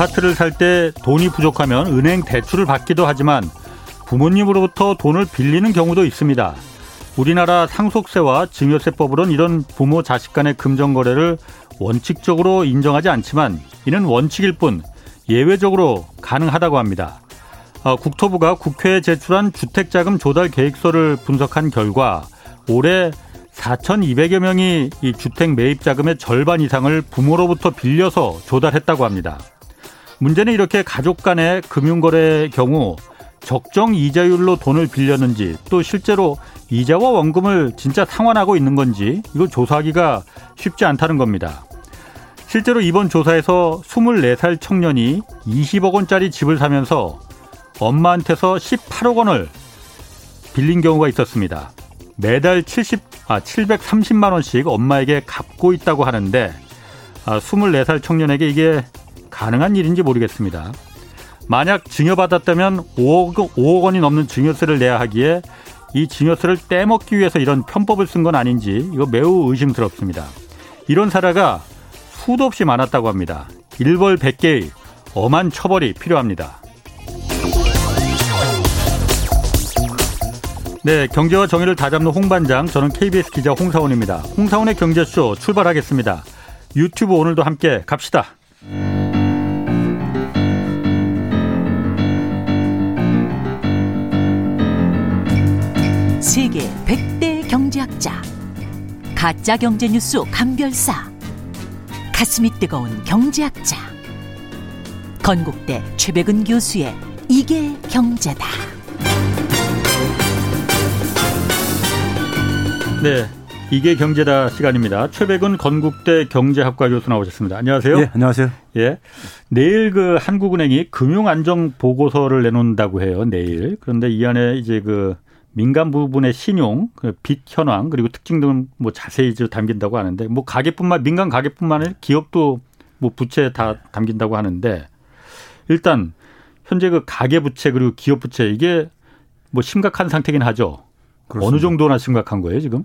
아파트를 살 때 돈이 부족하면 은행 대출을 받기도 하지만 부모님으로부터 돈을 빌리는 경우도 있습니다. 우리나라 상속세와 증여세법으로는 이런 부모 자식 간의 금전 거래를 원칙적으로 인정하지 않지만 이는 원칙일 뿐 예외적으로 가능하다고 합니다. 어, 국토부가 국회에 제출한 주택자금 조달 계획서를 분석한 결과 올해 4,200여 명이 이 주택 매입 자금의 절반 이상을 부모로부터 빌려서 조달했다고 합니다. 문제는 이렇게 가족 간의 금융거래의 경우 적정 이자율로 돈을 빌렸는지 또 실제로 이자와 원금을 진짜 상환하고 있는 건지 이거 조사하기가 쉽지 않다는 겁니다. 실제로 이번 조사에서 24살 청년이 20억 원짜리 집을 사면서 엄마한테서 18억 원을 빌린 경우가 있었습니다. 매달 70, 아, 730만 원씩 엄마에게 갚고 있다고 하는데 아, 24살 청년에게 이게 가능한 일인지 모르겠습니다. 만약 증여받았다면 5억, 5억 원이 넘는 증여세를 내야 하기에 이 증여세를 떼먹기 위해서 이런 편법을 쓴 건 아닌지 이거 매우 의심스럽습니다. 이런 사례가 수도 없이 많았다고 합니다. 일벌 100개의 엄한 처벌이 필요합니다. 네, 경제와 정의를 다잡는 홍반장, 저는 KBS 기자 홍사원입니다. 홍사원의 경제쇼 출발하겠습니다. 유튜브 오늘도 함께 갑시다. 세계 100대 경제학자 가짜 경제 뉴스 감별사 가슴이 뜨거운 경제학자 건국대 최백은 교수의 이게 경제다. 네. 이게 경제다 시간입니다. 최백은 건국대 경제학과 교수 나오셨습니다. 안녕하세요. 예, 안녕하세요. 예. 내일 그 한국은행이 금융 안정 보고서를 내놓는다고 해요. 내일. 그런데 이 안에 이제 그 민간 부분의 신용, 그빚 현황 그리고 특징 등 뭐 자세히 담긴다고 하는데 뭐 가계뿐만 민간 가계뿐만 아니라 기업도 뭐 부채 다 담긴다고 하는데 일단 현재 그 가계 부채 그리고 기업 부채 이게 뭐 심각한 상태긴 하죠. 그렇습니다. 어느 정도나 심각한 거예요, 지금?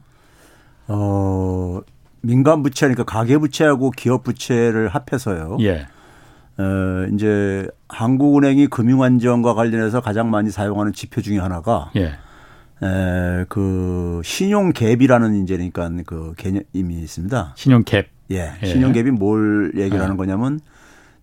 어, 민간 부채니까 가계 부채하고 기업 부채를 합해서요. 예. 어, 이제 한국은행이 금융안정과 관련해서 가장 많이 사용하는 지표 중에 하나가 예. 에, 그 신용 갭이라는 이제 그러니까 그 개념이 있습니다. 신용 갭. 예. 예. 신용 갭이 뭘 얘기를 예. 하는 거냐면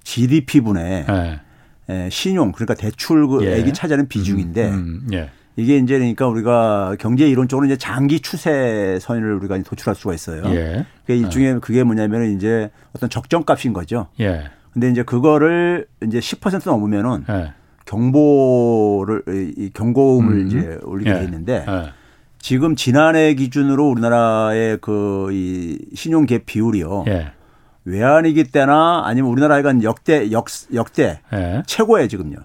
GDP분의 예. 에, 신용 그러니까 대출 액이 예. 차지하는 비중인데 음, 음, 예. 이게 이제 그러니까 우리가 경제 이론적으로 이제 장기 추세선을 우리가 도출할 수가 있어요. 예. 그게 일종의 그게 뭐냐면은 이제 어떤 적정값인 거죠. 예. 근데 이제 그거를 이제 10% 넘으면은 예. 경보를 이 경고음을 음. 이제 올리게 예. 돼 있는데 예. 지금 지난해 기준으로 우리나라의 그 이 신용 갭 비율이요. 예. 외환위기 때나 아니면 우리나라가 역대 역 역대 예. 최고예요 지금요.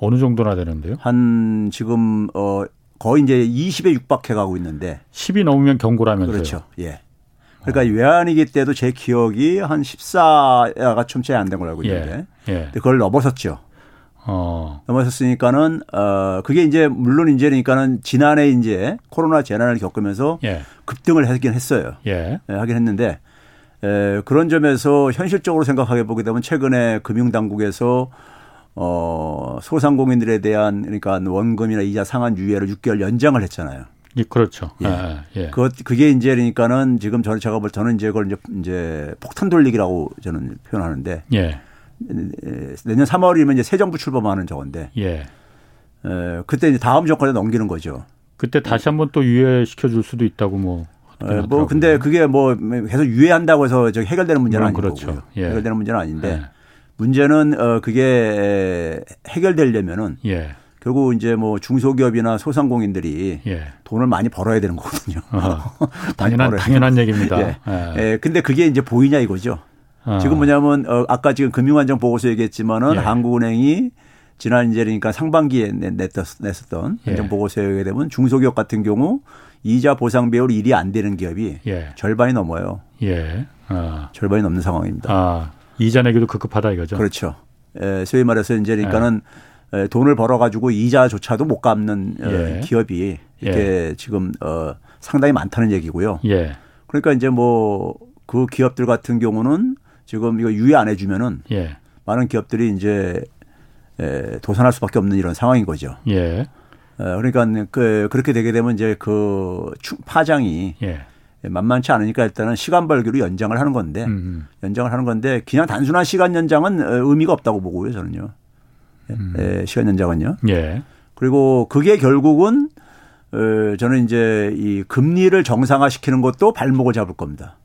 어느 정도나 되는데요? 한 지금 어 거의 이제 20에 육박해 가고 있는데 10이 넘으면 경고라면서요. 그렇죠. 예. 그러니까 어. 외환위기 때도 제 기억이 한 14가 좀 채 안 된 걸로 알고 있는데. 예. 예. 그걸 넘어섰죠. 어. 넘어섰으니까는 어 그게 이제 물론 이제 그러니까는 지난해 이제 코로나 재난을 겪으면서 예. 급등을 하긴 했어요. 예. 예 하긴 했는데 에, 그런 점에서 현실적으로 생각하게 보게 되면 최근에 금융당국에서 어, 소상공인들에 대한 그러니까 원금이나 이자 상환 유예를 6개월 연장을 했잖아요. 예, 그렇죠. 예. 아, 예. 그 그게 이제 그러니까는 지금 저는 제가 볼 저는 이제 그걸 이제, 이제 폭탄 돌리기라고 저는 표현하는데 예. 내년 3월이면 이제 새 정부 출범하는 저건데 예. 에, 그때 이제 다음 정권에 넘기는 거죠. 그때 다시 한번 또 유예시켜 줄 수도 있다고 뭐. 에, 뭐 근데 그게 뭐 계속 유예한다고 해서 저 해결되는 문제는 아니고 그렇죠. 예. 해결되는 문제는 아닌데 예. 문제는 어 그게 해결되려면은 예. 결국 이제 뭐 중소기업이나 소상공인들이 예. 돈을 많이 벌어야 되는 거거든요. 당연한 당연한 얘기입니다. 예. 예. 예. 근데 그게 이제 보이냐 이거죠. 어. 지금 뭐냐면 어 아까 지금 금융안정 보고서 얘기했지만은 예. 한국은행이 지난 이제 그러니까 상반기에 냈던 냈었던 예. 안정 보고서에 의해 되면 중소기업 같은 경우 이자 보상 배율 일이 안 되는 기업이 예. 절반이 넘어요. 예. 어. 절반이 넘는 상황입니다. 아. 이자 내기도 급급하다 이거죠. 그렇죠. 에, 소위 말해서 이제 그러니까는 에, 돈을 벌어 가지고 이자조차도 못 갚는 어, 예. 기업이 이렇게 예. 지금 어, 상당히 많다는 얘기고요. 예. 그러니까 이제 뭐 그 기업들 같은 경우는 지금 이거 유예 안 해주면은 예. 많은 기업들이 이제 에, 도산할 수밖에 없는 이런 상황인 거죠. 예. 어, 그러니까 그 그렇게 되게 되면 이제 그 파장이 예. 만만치 않으니까 일단은 시간 벌기로 연장을 하는 건데 음. 연장을 하는 건데 그냥 단순한 시간 연장은 어, 의미가 없다고 보고요 저는요. 예, 음. 예, 시간 연장은요. 예. 그리고 그게 결국은 어, 저는 이제 이 금리를 정상화시키는 것도 발목을 잡을 겁니다.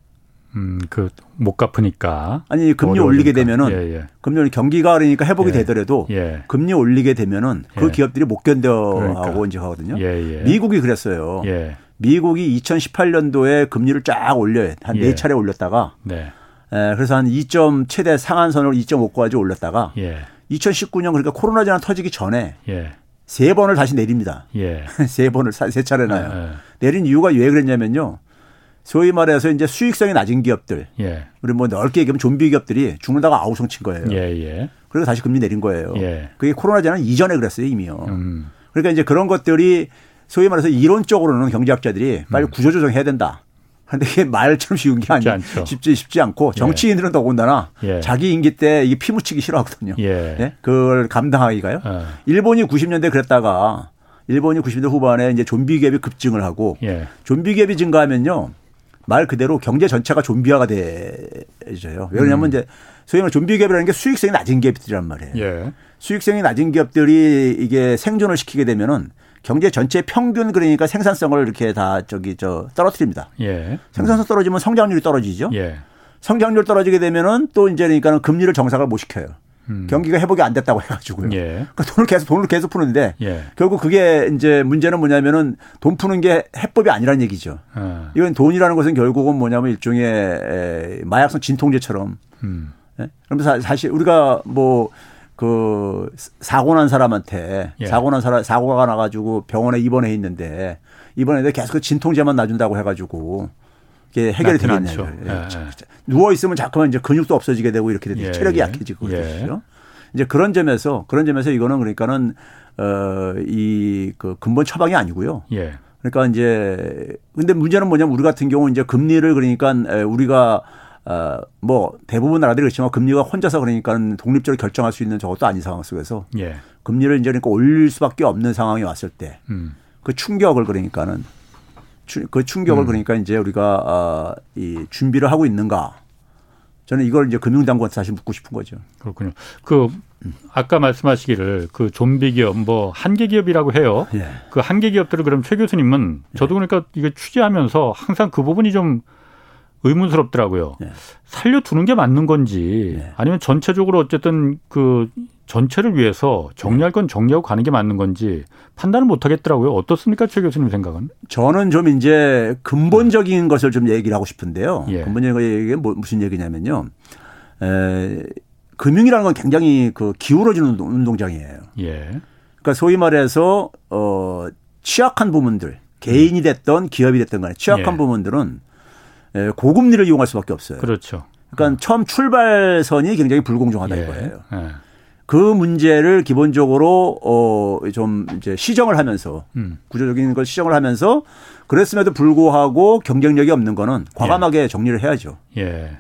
음, 그 못 갚으니까. 아니 금리 어려우니까. 올리게 되면은 예, 예. 금리 경기가 그러니까 회복이 예. 되더라도 예. 금리 올리게 되면은 그 예. 기업들이 못 견뎌하고 그러니까. 이제 하거든요. 예, 미국이 그랬어요. 미국이 2018년도에 금리를 쫙 올려요. 한네 차례 올렸다가 네. 에, 그래서 한 2점 최대 상한선으로 2.5까지 올렸다가 2019년 그러니까 코로나 전환 터지기 전에 세 번을 다시 내립니다. 세 번을 세 차례나요. 내린 이유가 왜 그랬냐면요. 소위 말해서 이제 수익성이 낮은 기업들, 예. 우리 뭐 넓게 얘기하면 좀비 기업들이 죽는다고 아우성 친 거예요. 예, 예. 그리고 다시 금리 내린 거예요. 예. 그게 코로나 전환 이전에 그랬어요 이미요. 음. 그러니까 이제 그런 것들이 소위 말해서 이론적으로는 경제학자들이 빨리 음. 구조조정해야 된다. 그런데 이게 말처럼 쉬운 게 아니에요. 쉽지, 쉽지 않고 예. 정치인들은 더군다나 예. 자기 임기 때 이게 피 묻히기 싫어하거든요. 예. 예? 그걸 감당하기가요. 어. 일본이 90년대 그랬다가 일본이 90년대 후반에 이제 좀비 기업이 급증을 하고 예. 좀비 기업이 증가하면요. 말 그대로 경제 전체가 좀비화가 되져요. 왜냐하면 음. 이제 소위 말해 좀비 기업이라는 게 수익성이 낮은 기업들이란 말이에요. 예. 수익성이 낮은 기업들이 이게 생존을 시키게 되면은 경제 전체 평균 그러니까 생산성을 이렇게 다 저기 저 떨어뜨립니다. 예. 생산성 떨어지면 성장률이 떨어지죠. 예. 성장률 떨어지게 되면은 또 이제 그러니까는 금리를 정상을 못 시켜요. 음. 경기가 회복이 안 됐다고 해가지고요. 예. 그러니까 돈을 계속 돈을 계속 푸는데 예. 결국 그게 이제 문제는 뭐냐면은 돈 푸는 게 해법이 아니라는 얘기죠. 어. 이건 돈이라는 것은 결국은 뭐냐면 일종의 마약성 진통제처럼. 음. 예? 그러면서 사실 우리가 뭐 그 사고 난 사람한테 예. 사고 난 사람 사고가 나가지고 병원에 입원해 있는데 입원해 계속 그 진통제만 놔준다고 해가지고 이게 해결이 되겠냐요. 예. 예. 누워 있으면 자꾸만 이제 근육도 없어지게 되고 이렇게 되고 예. 체력이 예. 약해지고 그렇죠. 이제 그런 점에서 그런 점에서 이거는 그러니까는 어이그 근본 처방이 아니고요. 예. 그러니까 이제 근데 문제는 뭐냐면 우리 같은 경우 이제 금리를 그러니까 우리가 어뭐 대부분 나라들이 그렇지만 금리가 혼자서 그러니까 독립적으로 결정할 수 있는 저것도 아닌 상황 속에서 예. 금리를 이제 그러니까 올릴 수밖에 없는 상황이 왔을 때그 음. 충격을 그러니까는 그 충격을 음. 그러니까 이제 우리가 어, 이 준비를 하고 있는가? 저는 이걸 이제 금융당국한테 사실 묻고 싶은 거죠. 그렇군요. 그 아까 말씀하시기를 그 좀비 기업 뭐 한계 기업이라고 해요. 예. 그 한계 기업들을 그럼 최 교수님은 저도 그러니까 이게 취재하면서 항상 그 부분이 좀 의문스럽더라고요. 예. 살려두는 게 맞는 건지 예. 아니면 전체적으로 어쨌든 그 전체를 위해서 정리할 건 정리하고 가는 게 맞는 건지 판단을 못 하겠더라고요. 어떻습니까, 최 교수님 생각은? 저는 좀 이제 근본적인 것을 좀 얘기를 하고 싶은데요. 예. 근본적인 얘기가 뭐 무슨 얘기냐면요. 에, 금융이라는 건 굉장히 그 기울어지는 운동장이에요. 예. 그러니까 소위 말해서 어 취약한 부문들 개인이 됐던 기업이 됐던 간에 취약한 예. 부문들은 고금리를 이용할 수밖에 없어요. 그렇죠. 그러니까 어. 처음 출발선이 굉장히 불공정하다 예. 이거예요. 예. 그 문제를 기본적으로 어좀 이제 시정을 하면서 음. 구조적인 걸 시정을 하면서 그랬음에도 불구하고 경쟁력이 없는 거는 과감하게 예. 정리를 해야죠. 예.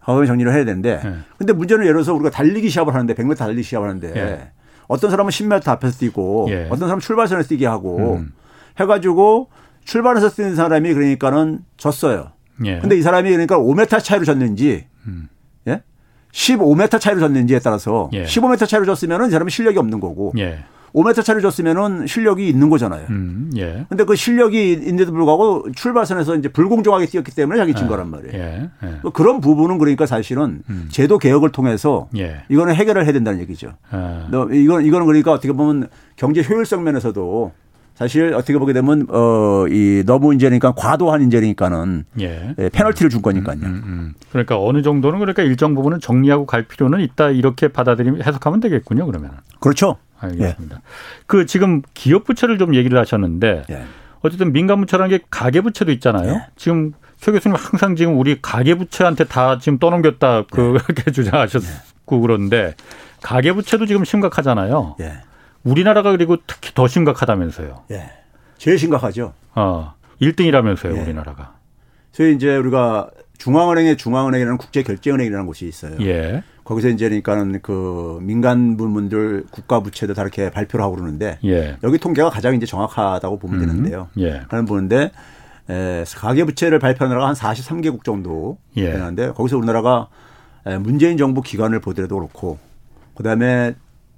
과감하게 정리를 해야 되는데 예. 근데 문제는 예를 들어서 우리가 달리기 시합을 하는데 100m 달리기 시합을 하는데 예. 어떤 사람은 10m 앞에서 뛰고 예. 어떤 사람은 출발선에서 뛰게 하고 음. 해가지고 출발해서 뛰는 사람이 그러니까는 졌어요. 예. 근데 이 사람이 그러니까 5m 차이로 졌는지 음. 예? 15m 차이로 졌는지에 따라서 예. 15m 차이로 졌으면은 이 사람은 실력이 없는 거고 예. 5m 차이로 졌으면은 실력이 있는 거잖아요. 음, 예. 근데 그 실력이 있는데도 불구하고 출발선에서 이제 불공정하게 뛰었기 때문에 자기 진 예. 거란 말이에요. 예. 예. 뭐 그런 부분은 그러니까 사실은 음. 제도 개혁을 통해서 예. 이거는 해결을 해야 된다는 얘기죠. 아. 이건 이거는 그러니까 어떻게 보면 경제 효율성 면에서도 사실 어떻게 보게 되면 어이 너무 인재니까 과도한 인재니까는 예. 예 페널티를 줄 거니까요. 음, 음, 음. 그러니까 어느 정도는 그러니까 일정 부분은 정리하고 갈 필요는 있다 이렇게 받아들이면 해석하면 되겠군요. 그러면. 그렇죠. 알겠습니다. 예. 그 지금 기업 부채를 좀 얘기를 하셨는데 예. 어쨌든 민간 부채라는 게 가계 부채도 있잖아요. 예. 지금 최 교수님 항상 지금 우리 가계 부채한테 다 지금 떠넘겼다 그렇게 예. 주장하셨고 그런데 가계 부채도 지금 심각하잖아요. 예. 우리나라가 그리고 특히 더 심각하다면서요. 예. 제일 심각하죠. 어. 1등이라면서요, 예. 우리나라가. 저희 이제 우리가 중앙은행의 중앙은행이라는 국제결제은행이라는 곳이 있어요. 예. 거기서 이제 그러니까는 그 민간 부문들 국가 부채도 다 이렇게 발표를 하고 그러는데 예. 여기 통계가 가장 이제 정확하다고 보면 음. 되는데요. 예. 하는 보는데 에, 가계 부채를 발표한 나라가 한 43개국 정도 예. 되는데 거기서 우리나라가 문재인 정부 기간을 보더라도 그렇고 그다음에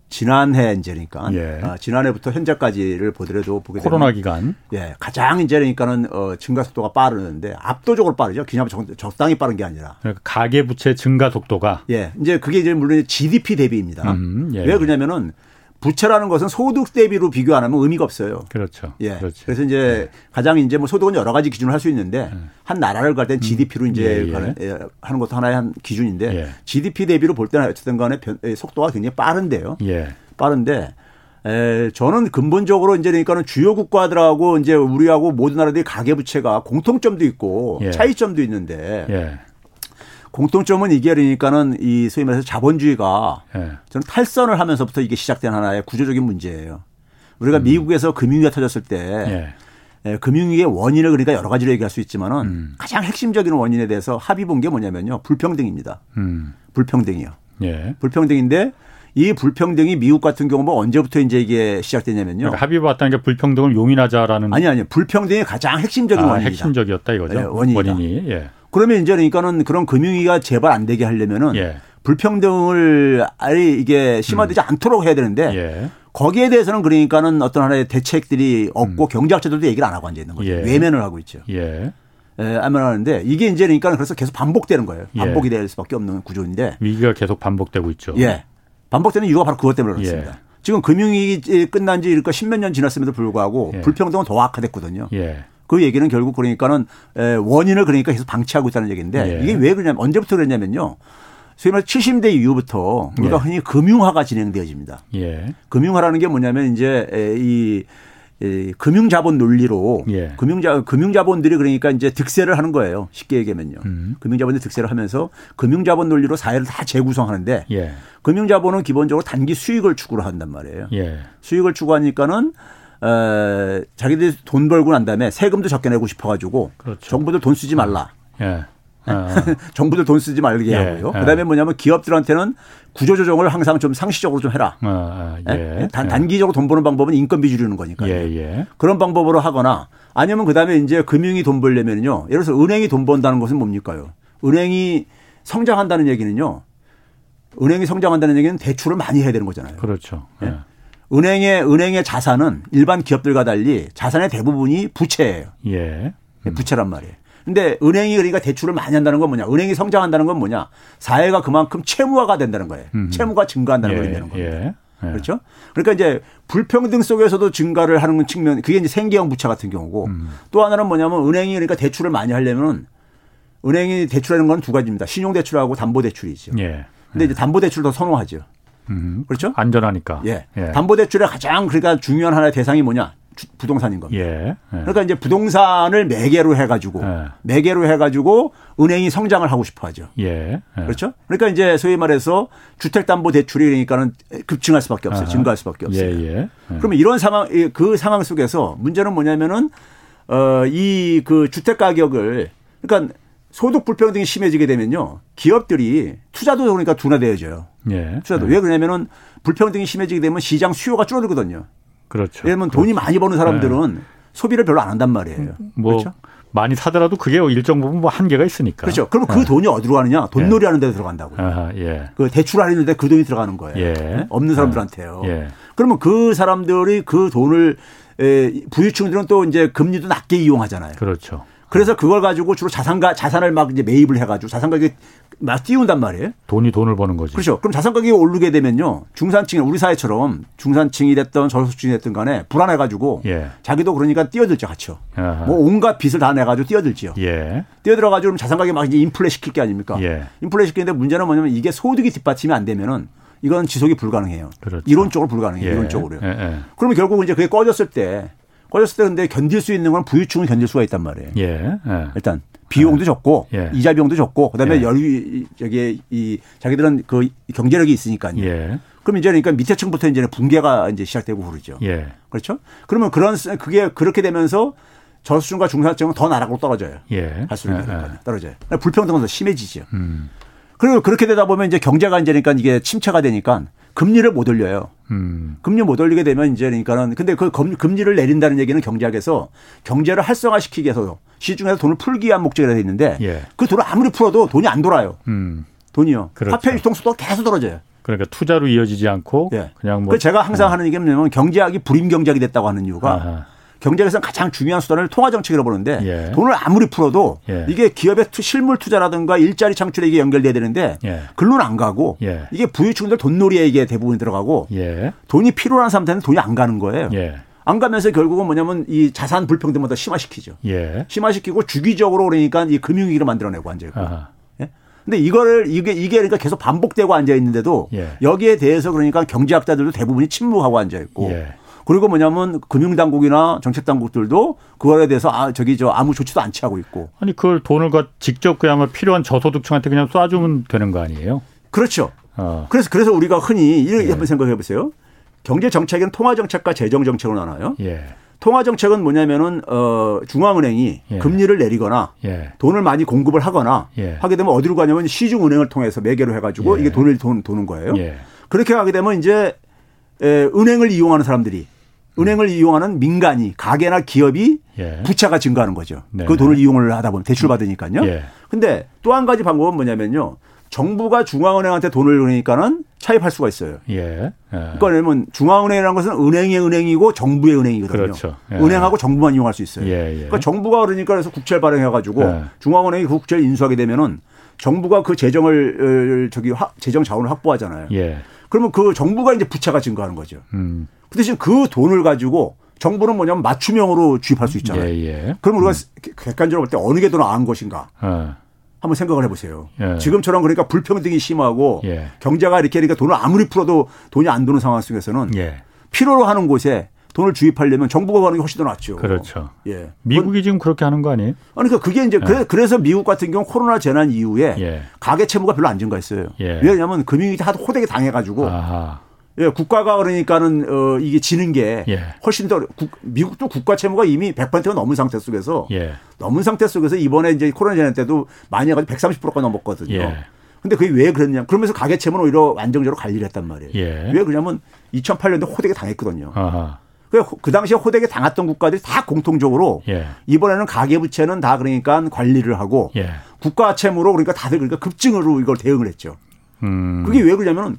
지난해 이제니까 예. 어, 지난해부터 현재까지를 보더라도 보게 되면 코로나 기간 예 가장 이제 그러니까는 어, 증가 속도가 빠르는데 압도적으로 빠르죠. 그냥 적, 적당히 빠른 게 아니라 그러니까 가계 부채 증가 속도가 예 이제 그게 이제 물론 GDP 대비입니다. 음, 예. 왜 그러냐면은 부채라는 것은 소득 대비로 비교 안 하면 의미가 없어요. 그렇죠. 예. 그렇죠. 그래서 이제 네. 가장 이제 뭐 소득은 여러 가지 기준을 할 수 있는데 네. 한 나라를 갈땐 GDP로 음. 이제 예, 예. 예. 하는 것도 하나의 한 기준인데 예. GDP 대비로 볼 때는 어쨌든 간에 속도가 굉장히 빠른데요. 예. 빠른데 에, 저는 근본적으로 이제 그러니까는 주요 국가들하고 이제 우리하고 모든 나라들이 가계 부채가 공통점도 있고 예. 차이점도 있는데 예. 공통점은 이게 그러니까는 이 소위 말해서 자본주의가 예. 저는 탈선을 하면서부터 이게 시작된 하나의 구조적인 문제예요. 우리가 음. 미국에서 금융위기가 터졌을 때 예. 금융위기의 원인을 그러니까 여러 가지로 얘기할 수 있지만은 음. 가장 핵심적인 원인에 대해서 합의 본 게 뭐냐면요 불평등입니다. 음. 불평등이요. 예. 불평등인데 이 불평등이 미국 같은 경우 뭐 언제부터 이제 이게 시작되냐면요. 그러니까 합의 봤다는 게 불평등을 용인하자라는 아니 아니 불평등이 가장 핵심적인 아, 원인이다. 핵심적이었다 이거죠. 네, 원인이다. 원인이. 예. 그러면 이제 그러니까는 그런 금융위기가 재발 안 되게 하려면은 예. 불평등을 아예 이게 심화되지 음. 않도록 해야 되는데 예. 거기에 대해서는 그러니까는 어떤 하나의 대책들이 없고 음. 경제학자들도 얘기를 안 하고 앉아 있는 거죠. 예. 외면을 하고 있죠. 예. 예, 하는데 이게 이제 그러니까 그래서 계속 반복되는 거예요. 예. 반복이 될 수밖에 없는 구조인데 위기가 계속 반복되고 있죠. 예. 반복되는 이유가 바로 그것 때문에 그렇습니다. 예. 지금 금융위기 끝난 지 그러니까 십몇 년 지났음에도 불구하고 예. 불평등은 더 악화됐거든요. 예. 그 얘기는 결국 그러니까는 원인을 그러니까 계속 방치하고 있다는 얘기인데 예. 이게 왜 그러냐면 언제부터 그랬냐면요. 소위 말해 70대 이후부터 우리가 예. 흔히 금융화가 진행되어집니다. 예. 금융화라는 게 뭐냐면 이제 이 이 금융자본 논리로 예. 금융자 금융자본들이 그러니까 이제 득세를 하는 거예요. 쉽게 얘기하면요. 음. 금융자본들이 득세를 하면서 금융자본 논리로 사회를 다 재구성하는데 예. 금융자본은 기본적으로 단기 수익을 추구를 한단 말이에요. 예. 수익을 추구하니까는 어, 자기들이 돈 벌고 난 다음에 세금도 적게 내고 싶어가지고 그렇죠. 정부들 돈 쓰지 말라. 예. 어. 정부들 돈 쓰지 말게 예. 하고요. 예. 그다음에 뭐냐면 기업들한테는 구조조정을 항상 좀 상시적으로 좀 해라. 어, 어, 예. 예. 단, 예. 단기적으로 돈 버는 방법은 인건비 줄이는 거니까요. 예, 그런 방법으로 하거나 아니면 그다음에 이제 금융이 돈 벌려면요. 예를 들어서 은행이 돈 번다는 것은 뭡니까요? 은행이 성장한다는 얘기는요. 은행이 성장한다는 얘기는 대출을 많이 해야 되는 거잖아요. 그렇죠. 은행의 은행의 자산은 일반 기업들과 달리 자산의 대부분이 부채예요. 예. 음. 부채란 말이에요. 근데 은행이 그러니까 대출을 많이 한다는 건 뭐냐? 은행이 성장한다는 건 뭐냐? 사회가 그만큼 채무화가 된다는 거예요. 음. 채무가 증가한다는 예, 걸 의미하는 겁니다. 예, 예. 그렇죠? 그러니까 이제 불평등 속에서도 증가를 하는 측면, 그게 이제 생계형 부채 같은 경우고 음. 또 하나는 뭐냐면 은행이 그러니까 대출을 많이 하려면 은행이 대출하는 건 두 가지입니다. 신용 대출하고 담보 대출이죠. 예. 근데 이제 담보 대출 더 선호하죠. 음. 그렇죠? 안전하니까. 예. 예. 담보대출의 가장 그러니까 중요한 하나의 대상이 뭐냐? 부동산인 겁니다. 예, 예. 그러니까 이제 부동산을 매개로 해가지고 예. 매개로 해가지고 은행이 성장을 하고 싶어하죠. 예, 예. 그렇죠? 그러니까 이제 소위 말해서 주택담보대출이 그러니까는 급증할 수밖에 없어요. 아, 증가할 수밖에 없어요. 예, 예. 그러면 이런 상황 그 상황 속에서 문제는 뭐냐면은 어이 그 주택 가격을 그러니까 소득 불평등이 심해지게 되면요. 기업들이 투자도 그러니까 둔화되어져요. 예. 투자도. 왜 그러냐면은 불평등이 심해지게 되면 시장 수요가 줄어들거든요. 그렇죠. 예를 들면 돈이 많이 버는 사람들은 네. 소비를 별로 안 한단 말이에요. 뭐 그렇죠? 많이 사더라도 그게 일정 부분 뭐 한계가 있으니까. 그렇죠. 그러면 그 네. 돈이 어디로 가느냐? 돈놀이 예. 하는 데 들어간다고요. 아하, 예. 그 대출하는데 그 돈이 들어가는 거예요. 예. 네? 없는 사람들한테요. 예. 그러면 그 사람들이 그 돈을 부유층들은 또 이제 금리도 낮게 이용하잖아요. 그렇죠. 그래서 그걸 가지고 주로 자산가 자산을 막 이제 매입을 해가지고 자산 가격이 막 띄운단 말이에요. 돈이 돈을 버는 거지. 그렇죠. 그럼 자산 가격이 오르게 되면요. 중산층 우리 사회처럼 중산층이 됐던 저소득층이 됐든 간에 불안해가지고 예. 자기도 그러니까 뛰어들죠, 같이요. 뭐 온갖 빚을 다 내가지고 뛰어들지요. 예. 뛰어들어가지고 자산 가격 막 이제 인플레 시킬 게 아닙니까? 예. 인플레 시키는데 문제는 뭐냐면 이게 소득이 뒷받침이 안 되면은 이건 지속이 불가능해요. 그렇죠. 이론적으로 불가능해요. 예. 이론적으로요. 예, 예. 그러면 결국 이제 그게 꺼졌을 때 꺼졌을 때 근데 견딜 수 있는 건 부유층은 견딜 수가 있단 말이에요. 예. 예. 일단 비용도 예. 적고 예. 이자 비용도 적고 그다음에 예. 여유 저기 이 자기들은 그 경제력이 있으니까요. 예. 그럼 이제 그러니까 밑에 층부터 이제 붕괴가 이제 시작되고 그러죠. 예. 그렇죠? 그러면 그런 그게 그렇게 되면서 저수준과 중산층은 더 나락으로 떨어져요. 예. 할수록 예. 예. 떨어져요. 불평등은 더 심해지죠. 음. 그리고 그렇게 되다 보면 이제 경제가 이제니까 이게 침체가 되니까 금리를 못 올려요. 음. 금리 못 올리게 되면 이제 그러니까는 근데 그 금리를 내린다는 얘기는 경제학에서 경제를 활성화시키기 위해서 시중에서 돈을 풀기 위한 목적이라 돼 있는데 예. 그 돈을 아무리 풀어도 돈이 안 돌아요. 음. 돈이요. 그렇죠. 화폐 유통 속도가 계속 떨어져요. 그러니까 투자로 이어지지 않고 예. 그냥 뭐. 그 제가 항상 네. 하는 얘기는 뭐냐면 경제학이 불임 경제학이 됐다고 하는 이유가 아하. 경제에서 가장 중요한 수단을 통화 정책이라고 보는데 예. 돈을 아무리 풀어도 예. 이게 기업의 투, 실물 투자라든가 일자리 창출에 이게 연결돼야 되는데 예. 글로는 안 가고 예. 이게 부유층들 돈놀이에 이게 대부분 들어가고 예. 돈이 필요한 사람들한테 돈이 안 가는 거예요. 예. 안 가면서 결국은 뭐냐면 이 자산 불평등보다 심화시키죠. 심화시키고 주기적으로 그러니까 이 금융위기를 만들어내고 앉아있고. 예? 근데 이거를 이게 이게 그러니까 계속 반복되고 앉아 있는데도 여기에 대해서 그러니까 경제학자들도 대부분이 침묵하고 앉아 있고 그리고 뭐냐면 금융당국이나 정책당국들도 그거에 대해서 아 저기 저 아무 조치도 안 취하고 있고. 아니 그걸 돈을 직접 그냥 필요한 저소득층한테 그냥 쏴주면 되는 거 아니에요? 그렇죠. 어. 그래서 그래서 우리가 흔히 이렇게 예. 한번 생각해 보세요. 경제 정책은 통화 정책과 재정 정책으로 나눠요. 예. 통화 정책은 뭐냐면은 어 중앙은행이 예. 금리를 내리거나 예. 돈을 많이 공급을 하거나 예. 하게 되면 어디로 가냐면 시중 은행을 통해서 매개로 해가지고 예. 이게 돈을 돈 도는 거예요. 예. 그렇게 하게 되면 이제 에, 은행을 이용하는 사람들이 은행을 이용하는 민간이 가게나 기업이 예. 부채가 증가하는 거죠. 네. 그 돈을 이용을 하다 보면 대출 받으니까요. 예. 근데 또 한 가지 방법은 뭐냐면요. 정부가 중앙은행한테 돈을 그러니까는 차입할 수가 있어요. 예. 예. 그러니까 왜냐면 중앙은행이라는 것은 은행의 은행이고 정부의 은행이거든요. 그렇죠. 예. 은행하고 정부만 이용할 수 있어요. 예. 예. 그러니까 정부가 그러니까 그래서 국채를 발행해 가지고 예. 중앙은행이 그 국채를 인수하게 되면은 정부가 그 재정을 저기 재정 자원을 확보하잖아요. 예. 그러면 그 정부가 이제 부채가 증가하는 거죠. 음. 그 대신 그 돈을 가지고 정부는 뭐냐면 맞춤형으로 주입할 수 있잖아요. 예, 예. 그럼 우리가 음. 객관적으로 볼 때 어느 게 더 나은 것인가? 어. 한번 생각을 해보세요. 예. 지금처럼 그러니까 불평등이 심하고 예. 경제가 이렇게 그러니까 돈을 아무리 풀어도 돈이 안 도는 상황 속에서는 예. 필요로 하는 곳에 돈을 주입하려면 정부가 가는 게 훨씬 더 낫죠. 그렇죠. 예. 미국이 지금 그렇게 하는 거 아니에요? 아니, 그러니까 그게 이제 예. 그래서 미국 같은 경우 코로나 재난 이후에 예. 가계 채무가 별로 안 증가했어요. 예. 왜냐하면 금융위기 하도 호되게 당해가지고 아하. 예, 국가가 그러니까는 어 이게 지는 게 예. 훨씬 더 국, 미국도 국가 채무가 이미 100%가 넘은 상태 속에서 예. 넘은 상태 속에서 이번에 이제 코로나 재난 때도 많이 해가지고 130%가 넘었거든요. 예. 근데 그게 왜 그랬냐? 그러면서 가계 채무는 오히려 안정적으로 관리를 했단 말이에요. 예. 왜 그러냐면 2008년도 호되게 당했거든요. 아하. 그, 그 당시에 호되게 당했던 국가들이 다 공통적으로 예. 이번에는 가계부채는 다 그러니까 관리를 하고 예. 국가 채무로 그러니까 다들 그러니까 급증으로 이걸 대응을 했죠. 음. 그게 왜 그러냐면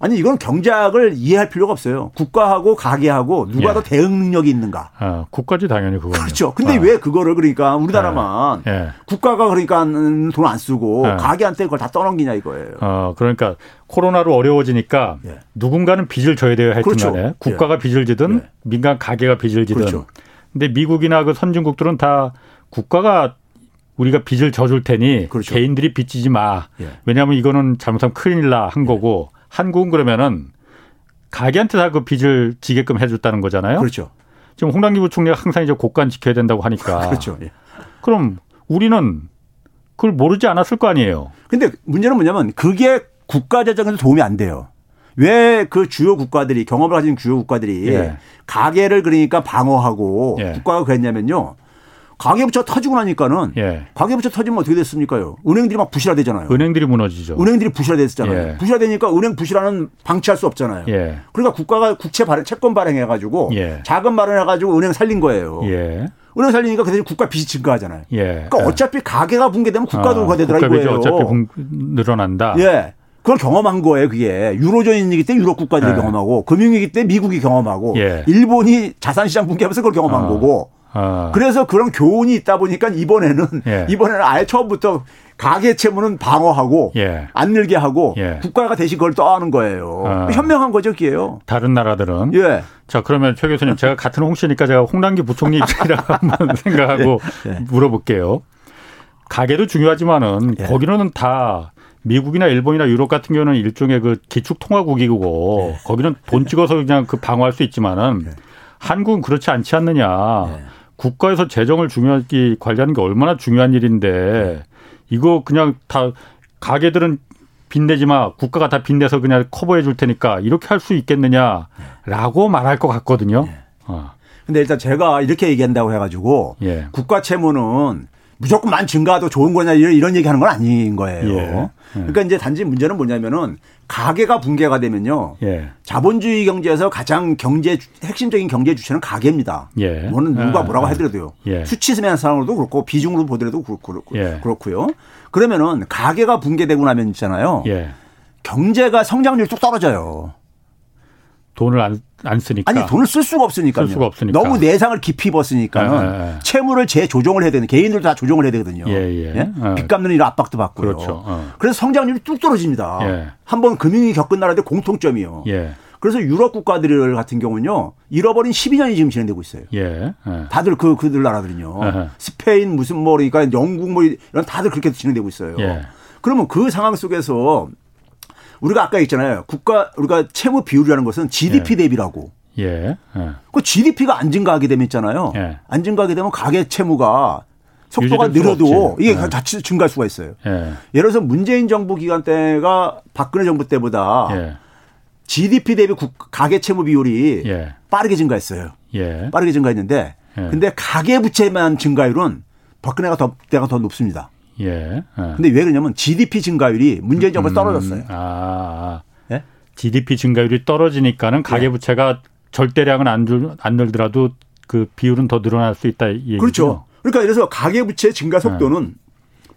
아니 이건 경제학을 이해할 필요가 없어요. 국가하고 가계하고 누가 예. 더 대응 능력이 있는가? 아, 국가지 당연히 그거. 그렇죠. 근데 아. 왜 그거를 그러니까 우리나라만 예. 예. 국가가 그러니까 돈 안 쓰고 예. 가계한테 그걸 다 떠넘기냐 이거예요. 어, 그러니까 코로나로 어려워지니까 예. 누군가는 빚을 져야 돼요 하여튼간에 그렇죠. 국가가 예. 빚을 지든 민간 가계가 빚을 지든. 그렇죠. 근데 미국이나 그 선진국들은 다 국가가 우리가 빚을 져줄 테니 그렇죠. 개인들이 빚지지 마. 왜냐하면 이거는 잘못하면 큰일 나한 거고. 한국은 그러면은 가게한테 다 그 빚을 지게끔 해줬다는 거잖아요. 그렇죠. 지금 홍남기 부총리가 항상 이제 고관 지켜야 된다고 하니까. 그렇죠. 예. 그럼 우리는 그걸 모르지 않았을 거 아니에요. 근데 문제는 뭐냐면 그게 국가 재정에도 도움이 안 돼요. 왜 그 주요 국가들이 경험을 가진 주요 국가들이 예. 가계를 그러니까 방어하고 예. 국가가 그랬냐면요. 가계부채 터지고 나니까는 예. 가계부채 터지면 어떻게 됐습니까요? 은행들이 막 부실화되잖아요. 은행들이 무너지죠. 은행들이 부실화됐잖아요. 예. 부실화되니까 은행 부실화는 방치할 수 없잖아요. 예. 그러니까 국가가 국채 발행, 채권 발행해가지고 예. 자금 마련해가지고 은행 살린 거예요. 예. 은행 살리니까 그 대신 국가 빚이 증가하잖아요. 예. 그러니까 어차피 가계가 붕괴되면 국가도 아, 붕괴되더라 이거예요. 어차피 붕, 늘어난다. 예. 그걸 경험한 거예요, 그게. 유로존이기 때 유럽 국가들이 예. 경험하고, 금융위기 때 미국이 경험하고, 일본이 자산시장 붕괴하면서 그걸 경험한 아. 거고, 아. 그래서 그런 교훈이 있다 보니까 이번에는 예. 이번에는 아예 처음부터 가계 채무는 방어하고 예. 안 늘게 하고 예. 국가가 대신 그걸 떠하는 거예요. 아. 현명한 거죠, 기예요. 다른 나라들은. 예. 자, 그러면 최 교수님 제가 같은 홍 씨니까 제가 홍남기 부총리 입장이라고 한번 생각하고 예. 예. 물어볼게요. 가계도 중요하지만은 예. 거기는 다 미국이나 일본이나 유럽 같은 경우는 일종의 그 기축 통화국이고 거기는 돈 찍어서 그냥 그 방어할 수 있지만은 한국은 그렇지 않지 않느냐. 국가에서 재정을 중요하게 관리하는 게 얼마나 중요한 일인데 이거 그냥 다 가게들은 빚내지 마. 국가가 다 빚내서 그냥 커버해 줄 테니까 이렇게 할 수 있겠느냐라고 말할 것 같거든요. 네. 어. 근데 일단 제가 이렇게 얘기한다고 해가지고 예. 국가 채무는 무조건만 증가도 좋은 거냐 이런, 이런 얘기하는 건 아닌 거예요. 예. 그러니까 이제 단지 문제는 뭐냐면은 가계가 붕괴가 되면요. 예. 자본주의 경제에서 가장 경제 핵심적인 경제 주체는 가계입니다. 예. 뭐는 누가 아, 뭐라고 아. 하더라도요. 예. 수치상으로도 그렇고 비중으로 보더라도 그렇고 예. 그렇고요. 그러면은 가계가 붕괴되고 나면 있잖아요. 예. 경제가 성장률이 뚝 떨어져요. 돈을 안, 안 쓰니까. 아니, 돈을 쓸 수가 없으니까. 쓸 수가 없으니까. 너무 내상을 깊이 입었으니까 예, 예, 예. 채무를 재조정을 해야 되는 개인들도 다 조정을 해야 되거든요. 예, 예. 예? 어. 빚 갚는 이런 압박도 받고요. 그렇죠. 어. 그래서 성장률이 뚝 떨어집니다. 예. 한번 금융이 겪은 나라들 공통점이요. 예. 그래서 유럽 국가들 같은 경우는요 잃어버린 12년이 지금 진행되고 있어요. 예. 예. 다들 그 그들 나라들은요. 예. 스페인 무슨 뭐 그러니까 영국 뭐 이런 다들 그렇게 진행되고 있어요. 예. 그러면 그 상황 속에서 우리가 아까 했잖아요. 국가 우리가 채무 비율이라는 것은 GDP 예. 대비라고. 예. 예. 그 GDP가 안 증가하게 되면 있잖아요. 예. 안 증가하게 되면 가계 채무가 속도가 느려도 이게 예. 자칫 증가할 수가 있어요. 예. 예를 들어서 문재인 정부 기간 때가 박근혜 정부 때보다 예. GDP 대비 국, 가계 채무 비율이 예. 빠르게 증가했어요. 예. 빠르게 증가했는데 근데 가계 부채만 증가율은 박근혜가 더 때가 더 높습니다. 예. 예. 근데 왜 그러냐면 GDP 증가율이 문재인 정부 음, 떨어졌어요. 아. 예? GDP 증가율이 떨어지니까는 가계 부채가 절대량은 안, 줄, 안 늘더라도 그 비율은 더 늘어날 수 있다 이 얘기죠. 그렇죠. 그러니까 예를 들어서 가계 부채 증가 속도는 예.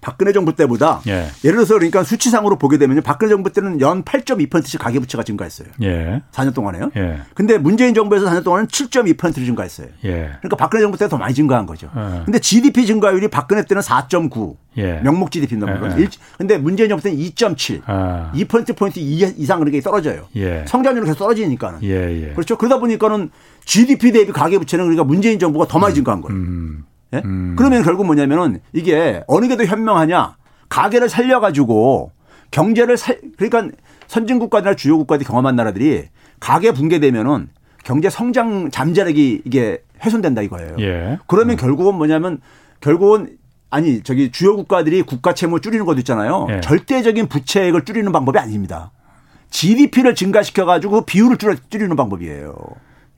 박근혜 정부 때보다 예. 를 들어서 그러니까 수치상으로 보게 되면요. 박근혜 정부 때는 연 8.2%씩 가계 부채가 증가했어요. 예. 4년 동안에요. 예. 근데 문재인 정부에서 4년 동안은 7.2%를 증가했어요. 예. 그러니까 박근혜 정부 때 더 많이 증가한 거죠. 예. 근데 GDP 증가율이 박근혜 때는 4.9. 예. 명목 GDP입니다. 물론. 예. 근데 문재인 정부 때는 2.7. 아. 2% 포인트 이상 그렇게 떨어져요. 예. 성장률이 계속 떨어지니까는. 예, 예. 그렇죠. 그러다 보니까는 GDP 대비 가계 부채는 그러니까 문재인 정부가 더 많이 증가한 거예요. 음. 예? 음. 그러면 결국 뭐냐면은 이게 어느 게 더 현명하냐 가계를 살려가지고 경제를 살 그러니까 선진국가나 주요 국가들이 경험한 나라들이 가계 붕괴되면은 경제 성장 잠재력이 이게 훼손된다 이거예요. 예. 그러면 음. 결국은 뭐냐면 결국은 아니 저기 주요 국가들이 국가 채무 줄이는 것도 있잖아요. 예. 절대적인 부채액을 줄이는 방법이 아닙니다. GDP를 증가시켜 가지고 비율을 줄이는 방법이에요.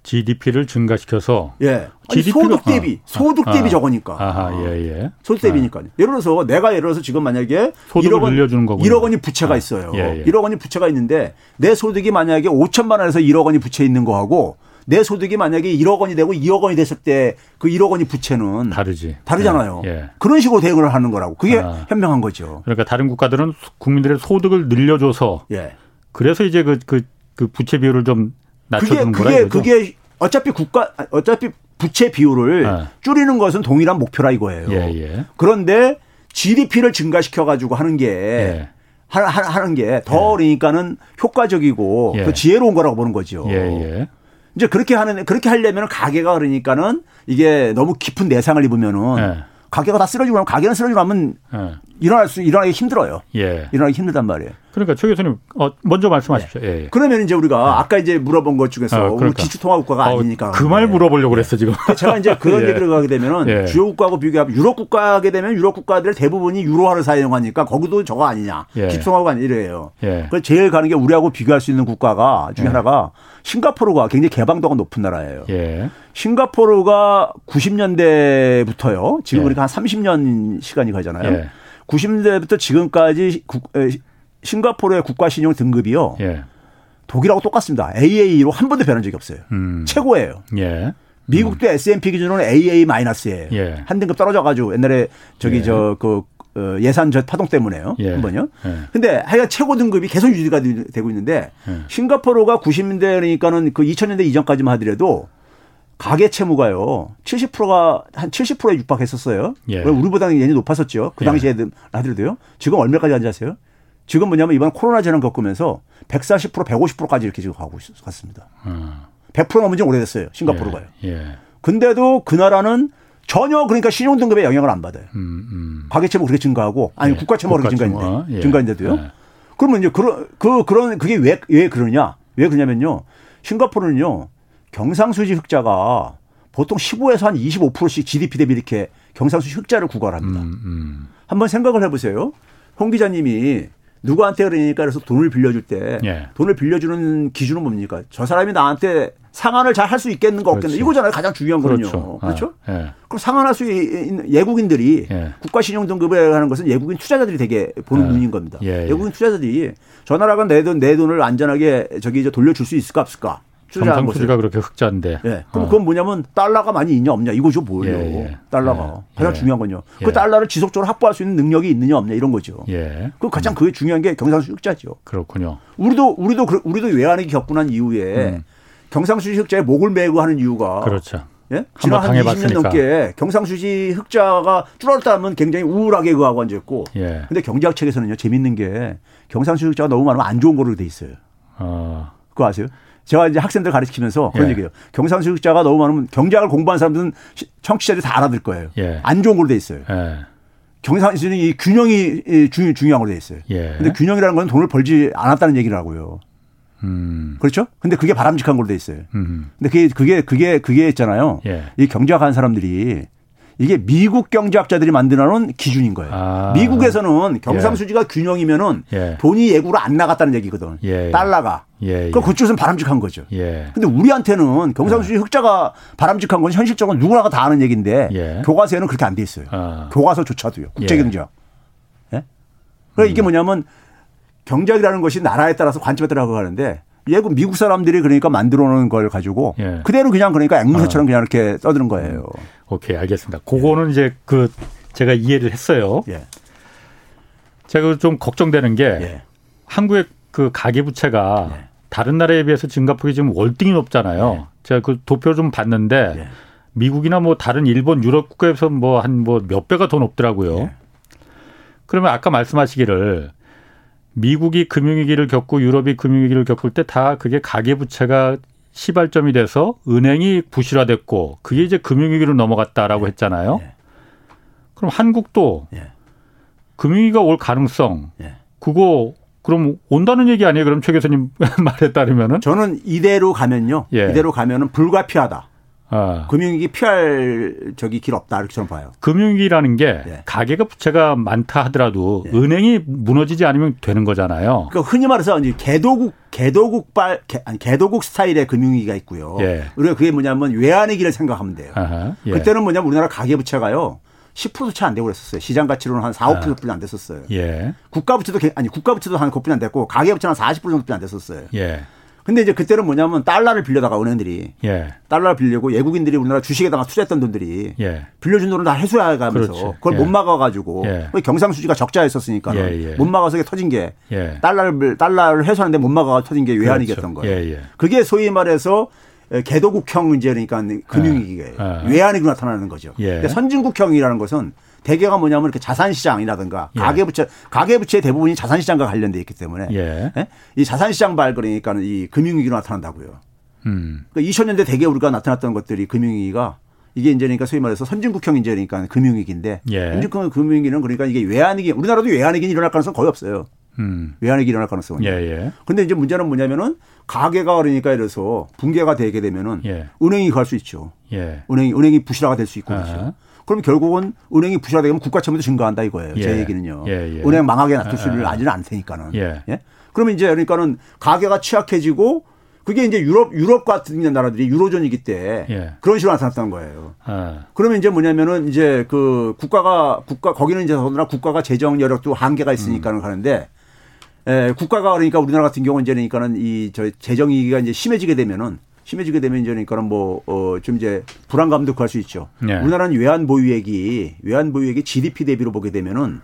GDP를 증가시켜서 예. 아니, 소득 대비 아, 소득 대비 아, 적으니까. 아하, 예, 예. 소득 대비니까. 아. 예를 들어서 내가 예를 들어서 지금 만약에 소득을 1억 원, 늘려주는 거군요. 1억 원이 부채가 아, 있어요. 예, 예. 1억 원이 부채가 있는데 내 소득이 만약에 5천만 원에서 1억 원이 부채 있는 거하고 내 소득이 만약에 1억 원이 되고 2억 원이 됐을 때 그 1억 원이 부채는 다르지. 다르잖아요. 예, 예. 그런 식으로 대응을 하는 거라고. 그게 아. 현명한 거죠. 그러니까 다른 국가들은 국민들의 소득을 늘려줘서 예. 그래서 이제 그, 그, 그 부채 비율을 좀 낮춰주는 그게, 그게, 그게 어차피 국가 어차피 부채 비율을 네. 줄이는 것은 동일한 목표라 이거예요. 예, 예. 그런데 GDP를 증가시켜 가지고 하는 게 예. 하, 하는 게더 예. 그러니까는 효과적이고 더 예. 지혜로운 거라고 보는 거죠. 예, 이제 그렇게 하는 그렇게 하려면 가게가 그러니까는 이게 너무 깊은 내상을 입으면은 가게가 다 쓰러지고 나면 가게는 쓰러지고 나면 네. 일어날 수 일어나기 힘들어요. 예. 일어나기 힘들단 말이에요. 그러니까 최 교수님 어, 먼저 말씀하십시오. 네. 예. 그러면 이제 우리가 네. 아까 이제 물어본 것 중에서 어, 그러니까. 기초통화국가가 어, 아니니까 그 말 물어보려고 그랬어 지금. 제가 이제 그런 예. 얘기를 가게 되면은 예. 주요 국가하고 비교하면 유럽 국가 하게 되면 유럽 국가들 대부분이 유로화를 사용하니까 거기도 저거 아니냐. 예. 기초통화국 아니래요. 예. 그래서 제일 가는 게 우리하고 비교할 수 있는 국가가 중에 예. 하나가 싱가포르가 굉장히 개방도가 높은 나라예요. 예. 싱가포르가 90년대부터요. 지금 예. 우리가 한 30년 시간이 가잖아요. 예. 90년대부터 지금까지 국, 에, 싱가포르의 국가 신용 등급이요. 예. 독일하고 똑같습니다. AA로 한 번도 변한 적이 없어요. 음. 최고예요. 예. 미국도 음. S&P 기준으로는 AA 마이너스예요. 예. 한 등급 떨어져가지고 옛날에 저기 예. 저그 어, 예산 저 파동 때문에요. 예. 한 번요. 예. 근데 하여간 최고 등급이 계속 유지가 되고 있는데 예. 싱가포르가 90년대니까는 그 2000년대 이전까지만 하더라도 가계 채무가요. 70%가 한 70%에 육박했었어요. 예. 우리보다는 예전이 높았었죠. 그 예. 당시에 하더라도요. 지금 얼마까지 앉았어요? 지금 뭐냐면 이번 코로나 재난 겪으면서 140% 150%까지 이렇게 지금 가고 있습니다. 음. 100% 넘은 지 오래됐어요. 싱가포르가요. 예. 예. 근데도 그 나라는 전혀 그러니까 신용 등급에 영향을 안 받아요. 음, 음. 가계 채무 그렇게 증가하고 아니 예. 국가 채무가 그렇게 증가했는데 예. 증가했는데도요. 예. 그러면 이제 그런 그 그런 그게 왜 왜 그러냐? 왜 그러냐면요. 싱가포르는요. 경상수지 흑자가 보통 15에서 한 25%씩 GDP 대비 이렇게 경상수지 흑자를 구가합니다. 음, 음. 한번 생각을 해보세요. 홍 기자님이 누구한테 그러니까 그래서 돈을 빌려줄 때 예. 돈을 빌려주는 기준은 뭡니까? 저 사람이 나한테 상환을 잘 할 수 있겠는가 없겠는가 이거잖아요. 가장 중요한 거는요. 그렇죠. 그렇죠? 아, 예. 그럼 상환할 수 있는 외국인들이 예. 국가 신용 등급을 하는 것은 외국인 투자자들이 되게 보는 예. 눈인 겁니다. 예, 예. 외국인 투자자들이 저 나라가 내 돈 내 돈을 안전하게 저기 이제 돌려줄 수 있을까 없을까? 경상수지가 그렇게 흑자인데. 예. 그럼 어. 그건 뭐냐면 달러가 많이 있냐 없냐 이거죠 뭐예요. 예, 예. 달러가 예. 가장 중요한 건요. 그 예. 달러를 지속적으로 확보할 수 있는 능력이 있느냐 없냐 이런 거죠. 예. 그 가장 그게 중요한 게 경상수지 흑자죠. 그렇군요. 우리도 우리도 우리도 외환위기 겪고 난 이후에 음. 경상수지 흑자에 목을 메고 하는 이유가 그렇죠. 예? 지난 한 20년 넘게 경상수지 흑자가 줄었다면 굉장히 우울하게 그하고 앉아있고. 예. 근데 경제학 책에서는요, 재밌는 게 경상수지 흑자가 너무 많으면 안 좋은 거로 돼 있어요. 어. 그거 아세요? 제가 이제 학생들 가르치면서 그런 예. 얘기예요. 경상수직자가 너무 많으면 경제학을 공부한 사람들은 청취자들이 다 알아들 거예요. 예. 안 좋은 걸로 돼 있어요. 예. 경상수는 이 균형이 중, 중요한 걸로 돼 있어요. 예. 근데 균형이라는 건 돈을 벌지 않았다는 얘기라고요. 음. 그렇죠? 근데 그게 바람직한 걸로 돼 있어요. 음. 근데 그게 그게 그게 그게 있잖아요. 예. 이 경제학 하는 사람들이 이게 미국 경제학자들이 만들어 놓은 기준인 거예요. 아. 미국에서는 경상수지가 예. 균형이면은 예. 돈이 예구로 안 나갔다는 얘기거든. 예. 달러가. 예. 그럼 그쪽에서는 바람직한 거죠. 예. 근데 우리한테는 경상수지 예. 흑자가 바람직한 건 현실적으로 누구나가 다 아는 얘기인데 예. 교과서에는 그렇게 안 돼 있어요. 아. 교과서조차도요. 국제경제학. 예? 그러니까 음. 이게 뭐냐면 경제학이라는 것이 나라에 따라서 관점에 따라 가는데 예고 미국 사람들이 그러니까 만들어 놓은 걸 가지고 예. 그대로 그냥 그러니까 앵무새처럼 아. 그냥 이렇게 떠드는 거예요. 오케이 알겠습니다. 그거는 예. 이제 그 제가 이해를 했어요. 예. 제가 좀 걱정되는 게 예. 한국의 그 가계부채가 예. 다른 나라에 비해서 싱가포르이 지금 월등히 높잖아요. 예. 제가 그 도표 좀 봤는데 미국이나 뭐 다른 일본 유럽 국가에서 뭐 한 뭐 몇 배가 더 높더라고요. 그러면 아까 말씀하시기를 미국이 금융위기를 겪고 유럽이 금융위기를 겪을 때 다 그게 가계부채가 시발점이 돼서 은행이 부실화됐고 그게 이제 금융위기로 넘어갔다라고 네. 했잖아요. 네. 그럼 한국도 네. 금융위기가 올 가능성 네. 그거 그럼 온다는 얘기 아니에요? 그럼 최 교수님 말에 따르면은 저는 이대로 가면요. 예. 이대로 가면은 불가피하다. 아. 금융위기 피할 적이 길 없다 이렇게 저는 봐요. 금융위기라는 게 예. 가계가 부채가 많다 하더라도 예. 은행이 무너지지 않으면 되는 거잖아요. 그러니까 흔히 말해서 이제 개도국 개도국발 아니 개도국 스타일의 금융위기가 있고요. 예. 우리가 그게 뭐냐면 외환위기를 생각하면 돼요. 아하, 예. 그때는 뭐냐면 우리나라 가계 부채가요. 10%도 채 안 되고 그랬었어요. 시장 가치로는 한 4, 5%뿐이 안 됐었어요. 예. 국가 부채도 아니 국가 부채도 한 그뿐이 안 됐고 가계 부채는 한 40% 정도뿐이 안 됐었어요. 예. 근데 이제 그때는 뭐냐면 달러를 빌려다가 은행들이 예. 달러를 빌리고 외국인들이 우리나라 주식에다가 투자했던 돈들이 예. 빌려준 돈을 다 회수해 가면서 그렇지. 그걸 예. 못 막아가지고 예. 경상수지가 적자였었으니까 예, 예. 못 막아서 터진 게 달러를 달러를 회수하는데 못 막아가 터진 게 외환위기였던 그렇죠. 거예요. 그게 소위 말해서 개도국형 이제 그러니까 금융위기예요. 외환위기 나타나는 거죠. 선진국형이라는 것은 대개가 뭐냐면 이렇게 자산시장이라든가 예. 가계부채 가계부채 대부분이 자산시장과 관련돼 있기 때문에 예. 예? 이 자산시장 발 그러니까는 이 금융위기로 나타난다고요. 음. 그러니까 2000년대 대개 우리가 나타났던 것들이 금융위기가 이게 이제 그러니까 소위 말해서 선진국형 이제 그러니까 금융위기인데 예. 선진국 금융위기는 그러니까 이게 외환위기 우리나라도 외환위기 일어날 가능성 거의 없어요. 음. 외환위기 일어날 가능성은. 예, 예. 근데 이제 문제는 뭐냐면은 가계가 그러니까 이래서 붕괴가 되게 되면은 예. 은행이 갈 수 있죠. 예. 은행이 은행이 부실화가 될 수 있고 그렇죠. 그럼 결국은 은행이 부실화되면 국가 채무도 증가한다 이거예요. 예. 제 얘기는요. 예, 예. 은행 망하게 놔둘 수를 아지는 않테니까는. 예. 예. 그러면 이제 그러니까는 가계가 취약해지고 그게 이제 유럽 유럽 같은 나라들이 유로존이기 때 예. 그런 식으로 나타났다는 거예요. 아. 그러면 이제 뭐냐면은 이제 그 국가가 국가 거기는 이제 더더나 국가가 재정 여력도 한계가 있으니까는 음. 가는데 에, 국가가 그러니까 우리나라 같은 경우는 이제 그러니까는 이 저 재정 위기가 이제 심해지게 되면은 심해지게 되면 이제 그러니까는 뭐, 어, 좀 이제 불안감도 구할 수 있죠. 네. 우리나라는 외환 보유액이, 외환 보유액이 GDP 대비로 보게 되면은,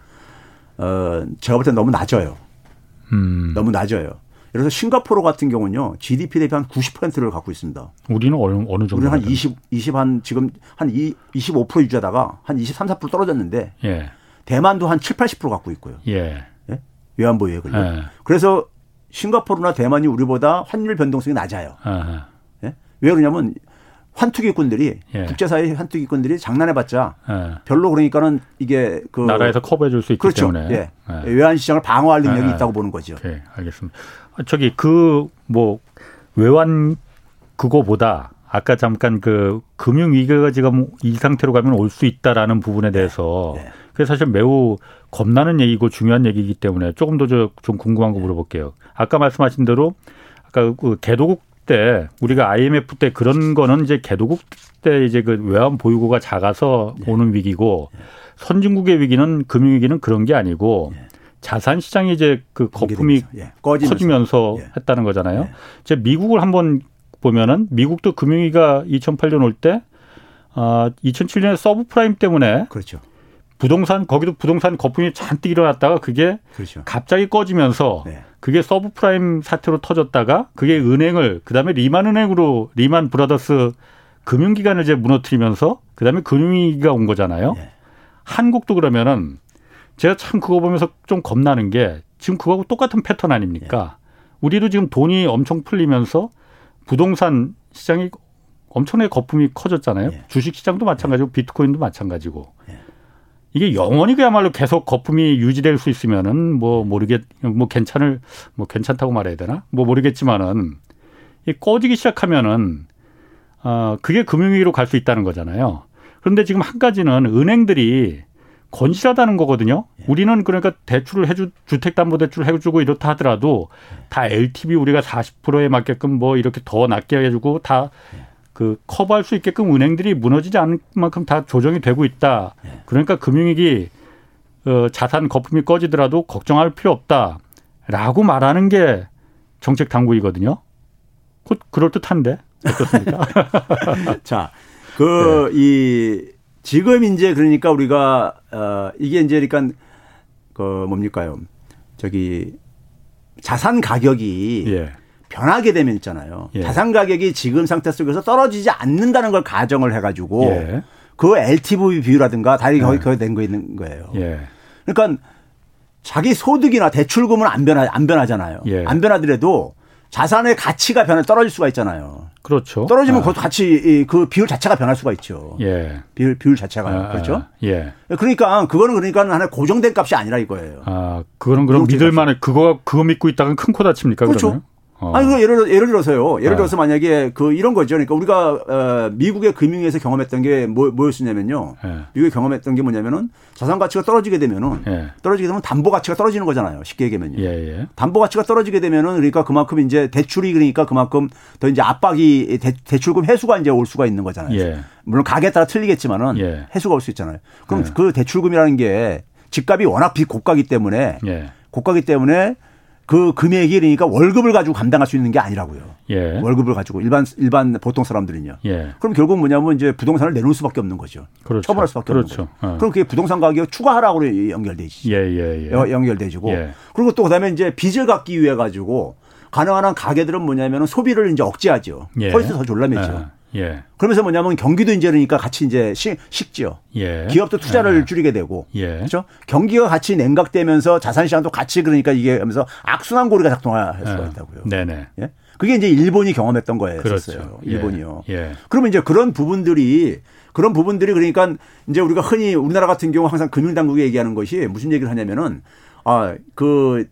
어, 제가 볼 때 너무 낮아요. 음. 너무 낮아요. 들어서 싱가포르 같은 경우는요, GDP 대비 한 90%를 갖고 있습니다. 우리는 어느, 어느 정도? 우리는 한 20, 20, 한 지금 한25% 유지하다가 한 23, 4% 떨어졌는데, 예. 대만도 한 7, 80% 갖고 있고요. 예. 예? 외환 보유 액을요. 예. 그래서 싱가포르나 대만이 우리보다 환율 변동성이 낮아요. 아하. 왜 그러냐면 환투기꾼들이 예. 국제사회 환투기꾼들이 장난해봤자 예. 별로 그러니까는 이게 그 나라에서 커버해줄 수 있기 그렇죠. 때문에 예. 예. 외환 시장을 방어할 능력이 예. 있다고 보는 거죠. 오 알겠습니다. 저기 그 뭐 외환 그거보다 아까 잠깐 그 금융 위기가 지금 이 상태로 가면 올 수 있다라는 부분에 대해서 네. 그게 사실 매우 겁나는 얘기고 중요한 얘기이기 때문에 조금 더 좀 궁금한 거 물어볼게요. 아까 말씀하신 대로 아까 그 개도국 때 우리가 IMF 때 그런 거는 이제 개도국 때 이제 그 외환 보유고가 작아서 네. 오는 위기고 선진국의 위기는 금융 위기는 그런 게 아니고 네. 자산 시장이 이제 그 거품이 예. 커지면서 예. 했다는 거잖아요. 예. 이제 미국을 한번 보면은 미국도 금융위기가 2008년 올 때 아, 2007년에 서브프라임 때문에 그렇죠. 부동산 거기도 부동산 거품이 잔뜩 일어났다가 그게 그렇죠. 갑자기 꺼지면서 네. 그게 서브프라임 사태로 터졌다가 그게 은행을 그다음에 Lehman 은행으로 Lehman Brothers 금융기관을 이제 무너뜨리면서 그다음에 금융위기가 온 거잖아요. 네. 한국도 그러면은 제가 참 그거 보면서 좀 겁나는 게 지금 그거하고 똑같은 패턴 아닙니까? 네. 우리도 지금 돈이 엄청 풀리면서 부동산 시장이 엄청나게 거품이 커졌잖아요. 네. 주식 시장도 마찬가지고 비트코인도 마찬가지고. 네. 이게 영원히 그야말로 계속 거품이 유지될 수 있으면은 뭐 모르겠 뭐 괜찮을 뭐 괜찮다고 말해야 되나 뭐 모르겠지만은 이 꺼지기 시작하면은 어 그게 금융위기로 갈 수 있다는 거잖아요. 그런데 지금 한 가지는 은행들이 건실하다는 거거든요. 예. 우리는 그러니까 대출을 해주 주택담보대출 해주고 이렇다 하더라도 다 LTV 우리가 40%에 맞게끔 뭐 이렇게 더 낮게 해주고 다 예. 그 커버할 수 있게끔 은행들이 무너지지 않을 만큼 다 조정이 되고 있다. 네. 그러니까 금융위기 어, 자산 거품이 꺼지더라도 걱정할 필요 없다라고 말하는 게 정책 당국이거든요. 곧 그럴 듯한데 어떻습니까? 자, 그이 네. 지금 이제 그러니까 우리가 어 이게 이제 그러니까 그 뭡니까요? 저기 자산 가격이 예. 변하게 되면 있잖아요. 예. 자산 가격이 지금 상태 속에서 떨어지지 않는다는 걸 가정을 해가지고 예. 그 LTV 비율이라든가 다리 거의 예. 거의 된 거 있는 거예요. 예. 그러니까 자기 소득이나 대출금은 안 변하 안 변하잖아요. 예. 안 변하더라도 자산의 가치가 변해 떨어질 수가 있잖아요. 그렇죠. 떨어지면 아. 그 같이 그 비율 자체가 변할 수가 있죠. 예. 비율 비율 자체가 아, 그렇죠. 아, 예. 그러니까 그거는 그러니까 하나 고정된 값이 아니라 이거예요. 아, 그거는 그럼 믿을 만해 그거 그거 믿고 있다가 큰코 다칩니까? 그렇죠. 그러면? 어. 아니, 그 예를, 예를 들어서요. 예를 네. 들어서 만약에 그 이런 거죠. 그러니까 우리가 어, 미국의 금융에서 경험했던 게 뭐, 뭐였냐면요. 네. 미국에 경험했던 게 뭐냐면은 자산 가치가 떨어지게 되면은 네. 떨어지게 되면 담보 가치가 떨어지는 거잖아요. 쉽게 얘기하면요. 예, 예. 담보 가치가 떨어지게 되면은 그러니까 그만큼 이제 대출이 그러니까 그만큼 더 이제 압박이 대, 출금 해수가 이제 올 수가 있는 거잖아요. 예. 물론 가게에 따라 틀리겠지만은 예. 해수가 올 수 있잖아요. 그럼 예. 그 대출금이라는 게 집값이 워낙 비고가기 때문에 예. 고가기 때문에 그 금액이 그러니까 월급을 가지고 감당할 수 있는 게 아니라고요. 예. 월급을 가지고 일반 일반 보통 사람들은요. 예. 그럼 결국 뭐냐면 이제 부동산을 내놓을 수밖에 없는 거죠. 그렇죠. 처분할 수밖에 그렇죠. 없는 거죠. 어. 그럼 그게 부동산 가격 추가하라고 연결되지. 예, 예, 예. 연결되지고. 예. 그리고 또 그다음에 이제 빚을 갚기 위해 가지고 가능한 한 가게들은 뭐냐면 소비를 이제 억제하죠. 예. 펄스 더 졸라매죠. 예. 그러면서 뭐냐면 경기도 이제 그러니까 같이 이제 식, 식죠. 예. 기업도 투자를 예. 줄이게 되고. 예. 그렇죠? 경기가 같이 냉각되면서 자산 시장도 같이 그러니까 이게 하면서 악순환 고리가 작동할 수가 예. 있다고요. 네네. 예. 그게 이제 일본이 경험했던 거예요. 그렇죠. 예. 일본이요. 예. 그러면 이제 그런 부분들이 그런 부분들이 그러니까 이제 우리가 흔히 우리나라 같은 경우 항상 금융당국이 얘기하는 것이 무슨 얘기를 하냐면은 아, 그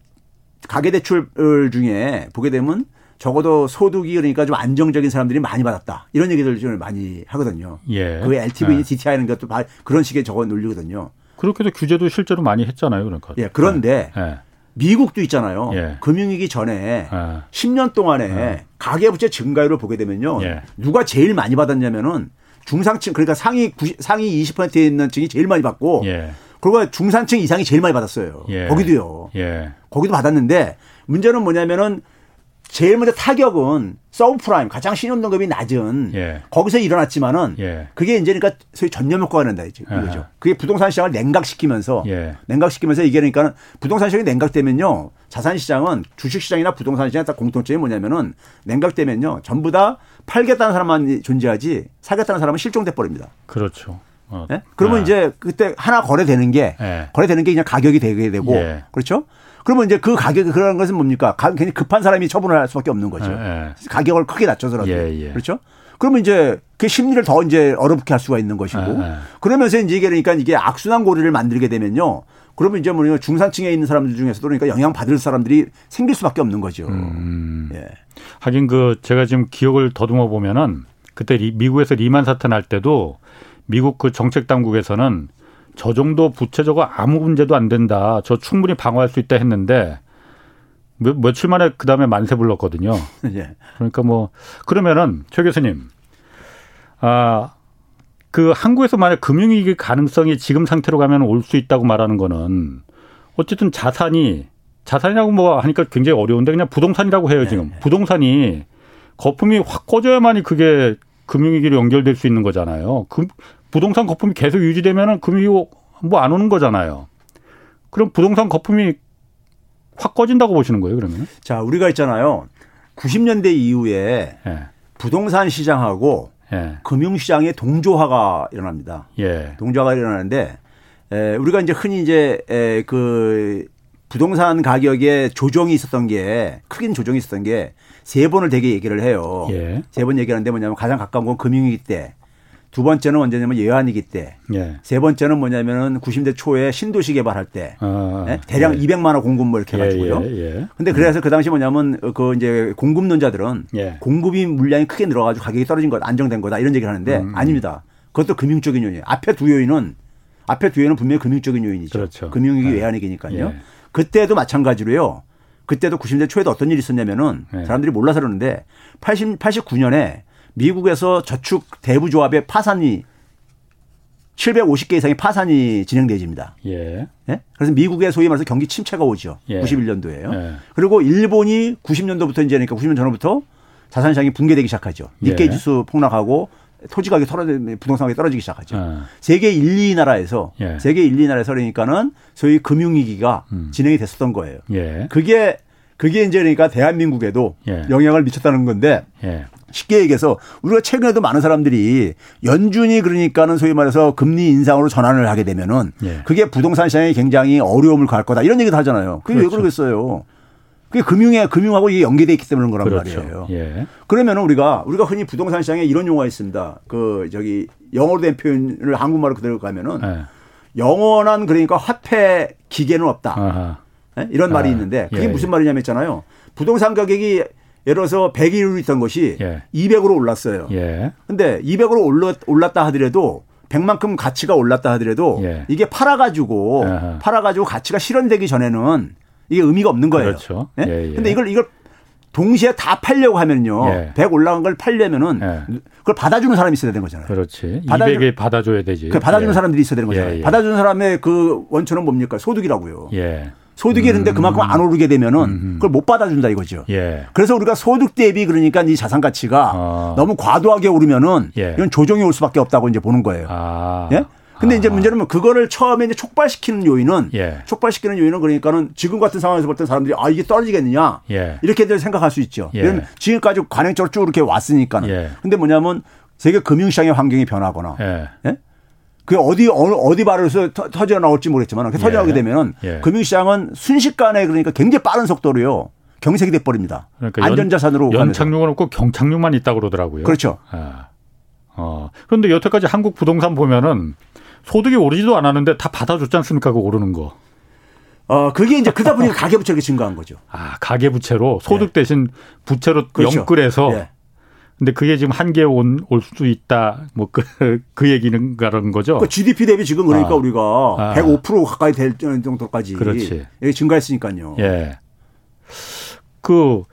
가계대출 중에 보게 되면 적어도 소득이 그러니까 좀 안정적인 사람들이 많이 받았다. 이런 얘기들 좀 많이 하거든요. 예. 그 LTV, 예. DTI는 것도 그런 식의 적어 놀리거든요. 그렇게도 규제도 실제로 많이 했잖아요. 그러니까. 예. 그런데 예. 미국도 있잖아요. 예. 금융위기 전에 예. 10년 동안에 예. 가계부채 증가율을 보게 되면요. 예. 누가 제일 많이 받았냐면은 중상층 그러니까 상위 90, 상위 20%에 있는 층이 제일 많이 받고 예. 그리고 중산층 이상이 제일 많이 받았어요. 거기도요. 거기도 받았는데 문제는 뭐냐면은 제일 먼저 타격은 서브프라임 가장 신용등급이 낮은 예. 거기서 일어났지만은 예. 그게 이제 그러니까 소위 전념 효과가 난다 이거죠. 그게 부동산 시장을 냉각시키면서 예. 냉각시키면서 이게 그러니까 부동산 시장이 냉각되면요 자산 시장은 주식 시장이나 부동산 시장의 공통점이 뭐냐면은 냉각되면요 전부 다 팔겠다는 사람만 존재하지 사겠다는 사람은 실종돼 버립니다. 그렇죠. 어. 네? 그러면 아. 이제 그때 하나 거래되는 게 예. 거래되는 게 그냥 가격이 되게 되고 예. 그렇죠? 그러면 이제 그 가격이 그런 것은 뭡니까? 괜히 급한 사람이 처분을 할 수밖에 없는 거죠. 예, 예. 가격을 크게 낮춰서라도. 예, 예. 그렇죠? 그러면 이제 그 심리를 더 이제 어렵게 할 수가 있는 것이고 예, 예. 그러면서 이제 이게 그러니까 이게 악순환 고리를 만들게 되면요. 그러면 이제 뭐냐 중산층에 있는 사람들 중에서도 그러니까 영향 받을 사람들이 생길 수밖에 없는 거죠. 음. 예. 하긴 그 제가 지금 기억을 더듬어 보면은 그때 미국에서 리만 사태 날 때도 미국 그 정책 당국에서는 저 정도 부채 저거 아무 문제도 안 된다. 저 충분히 방어할 수 있다 했는데 며, 며칠 만에 그 다음에 만세 불렀거든요. 예. 그러니까 뭐 그러면은 최 교수님, 아. 그 한국에서 만약 금융위기 가능성이 지금 상태로 가면 올 수 있다고 말하는 거는 어쨌든 자산이 자산이라고 뭐 하니까 굉장히 어려운데 그냥 부동산이라고 해요 지금 네. 부동산이 거품이 확 꺼져야만이 그게 금융위기로 연결될 수 있는 거잖아요. 그 부동산 거품이 계속 유지되면은 금융위기 뭐안 오는 거잖아요. 그럼 부동산 거품이 확 꺼진다고 보시는 거예요, 그러면? 자, 우리가 있잖아요. 90년대 이후에 예. 부동산 시장하고 예. 금융시장의 동조화가 일어납니다. 예. 동조화가 일어나는데 에, 우리가 이제 흔히 이제 에, 그 부동산 가격에 조정이 있었던 게 크긴 조정이 있었던 게 세 번을 되게 얘기를 해요. 예. 세번 얘기하는데 뭐냐면 가장 가까운 건 금융위기 때. 두 번째는 언제냐면 예환위기 때. 예. 세 번째는 뭐냐면은 90대 초에 신도시 개발할 때. 아, 네? 대량 예. 200만 원 공급 뭐 이렇게 해 가지고요. 예, 예, 근데 그래서 그 당시 뭐냐면 그 이제 공급론자들은 예. 공급이 물량이 크게 늘어 가지고 가격이 떨어진 것 안정된 거다 이런 얘기를 하는데 음. 아닙니다. 그것도 금융적인 요인이에요. 앞에 두 요인은 앞에 두 요인은 분명히 금융적인 요인이죠. 그렇죠. 금융위기 네. 외환위기니까요. 예. 그때도 마찬가지로요. 그때도 90년 초에도 어떤 일이 있었냐면은 네. 사람들이 몰라서 그러는데 80, 89년에 미국에서 저축 대부 조합의 파산이 750개 이상의 파산이 진행되집니다. 예. 네? 그래서 미국의 소위 말해서 경기 침체가 오죠. 예. 91년도에요. 예. 그리고 일본이 90년도부터 이제니까 90년 전부터 자산 시장이 붕괴되기 시작하죠. 니케이 예. 지수 폭락하고 토지 가격이 떨어지 부동산 가격이 떨어지기 시작하죠. 어. 세계 1, 2 나라에서 예. 세계 1, 2 나라에서 그러니까는 소위 금융 위기가 음. 진행이 됐었던 거예요. 예. 그게 그게 이제 그러니까 대한민국에도 예. 영향을 미쳤다는 건데 예. 쉽게 얘기해서 우리가 최근에도 많은 사람들이 연준이 그러니까는 소위 말해서 금리 인상으로 전환을 하게 되면은 예. 그게 부동산 시장에 굉장히 어려움을 가할 거다 이런 얘기도 하잖아요. 그게 그렇죠. 왜 그러겠어요? 그게 금융에 금융하고 이게 연계돼 있기 때문에 그런 거란 그렇죠. 말이에요. 예. 그러면은 우리가 우리가 흔히 부동산 시장에 이런 용어가 있습니다. 그 저기 영어로 된 표현을 한국말로 그대로 가면은 예. 영원한 그러니까 화폐 기계는 없다. 예? 이런 말이 아, 있는데 그게 예, 무슨 말이냐면 있잖아요. 부동산 가격이 예를 들어서 100으로 있던 것이 예. 200으로 올랐어요. 예. 근데 200으로 올랐, 올랐다 하더라도 100만큼 가치가 올랐다 하더라도 예. 이게 팔아가지고 팔아가지고 가치가 실현되기 전에는 이게 의미가 없는 거예요. 그렇죠. 예? 예, 예. 근데 이걸 이걸 동시에 다 팔려고 하면요. 예. 100 올라간 걸 팔려면은 예. 그걸 받아주는 사람이 있어야 되는 거잖아요. 그렇지. 받아주, 200에 받아줘야 되지. 그 받아주는 예. 사람들이 있어야 되는 거잖아요. 예, 예. 받아주는 사람의 그 원천은 뭡니까? 소득이라고요. 예. 소득이 있는데 음. 그만큼 안 오르게 되면은 음. 그걸 못 받아준다 이거죠. 예. 그래서 우리가 소득 대비 그러니까 이 자산 가치가 어. 너무 과도하게 오르면은 예. 이건 조정이 올 수밖에 없다고 이제 보는 거예요. 아. 예? 근데 아. 이제 문제는 뭐 그거를 처음에 이제 촉발시키는 요인은 예. 촉발시키는 요인은 그러니까는 지금 같은 상황에서 볼 때 사람들이 아 이게 떨어지겠느냐 예. 이렇게들 생각할 수 있죠. 예. 왜냐면 지금까지 관행적으로 쭉 이렇게 왔으니까는. 예. 근데 뭐냐면 세계 금융시장의 환경이 변하거나 예? 예? 그 어디 어디 발에서 터져 나올지 모르겠지만 그 터져 나오게 예. 되면은 예. 금융시장은 순식간에 그러니까 굉장히 빠른 속도로요. 경색이 돼 버립니다. 그러니까 안전자산으로 연착륙은 없고 경착륙만 있다고 그러더라고요. 그렇죠. 아. 어. 그런데 여태까지 한국 부동산 보면은 소득이 오르지도 않았는데 다 받아줬지 않습니까? 그 오르는 거. 어, 그게 이제 그러다 보니까 가계부채가 증가한 거죠. 아, 가계부채로 소득 네. 대신 부채로 그렇죠. 연끌해서. 네. 근데 그게 지금 한계에 올수 있다. 뭐, 그, 그 얘기는 그런 거죠. 그 GDP 대비 지금 그러니까 아. 우리가 아. 105% 가까이 될 정도까지. 그렇지. 증가했으니까요. 예. 그,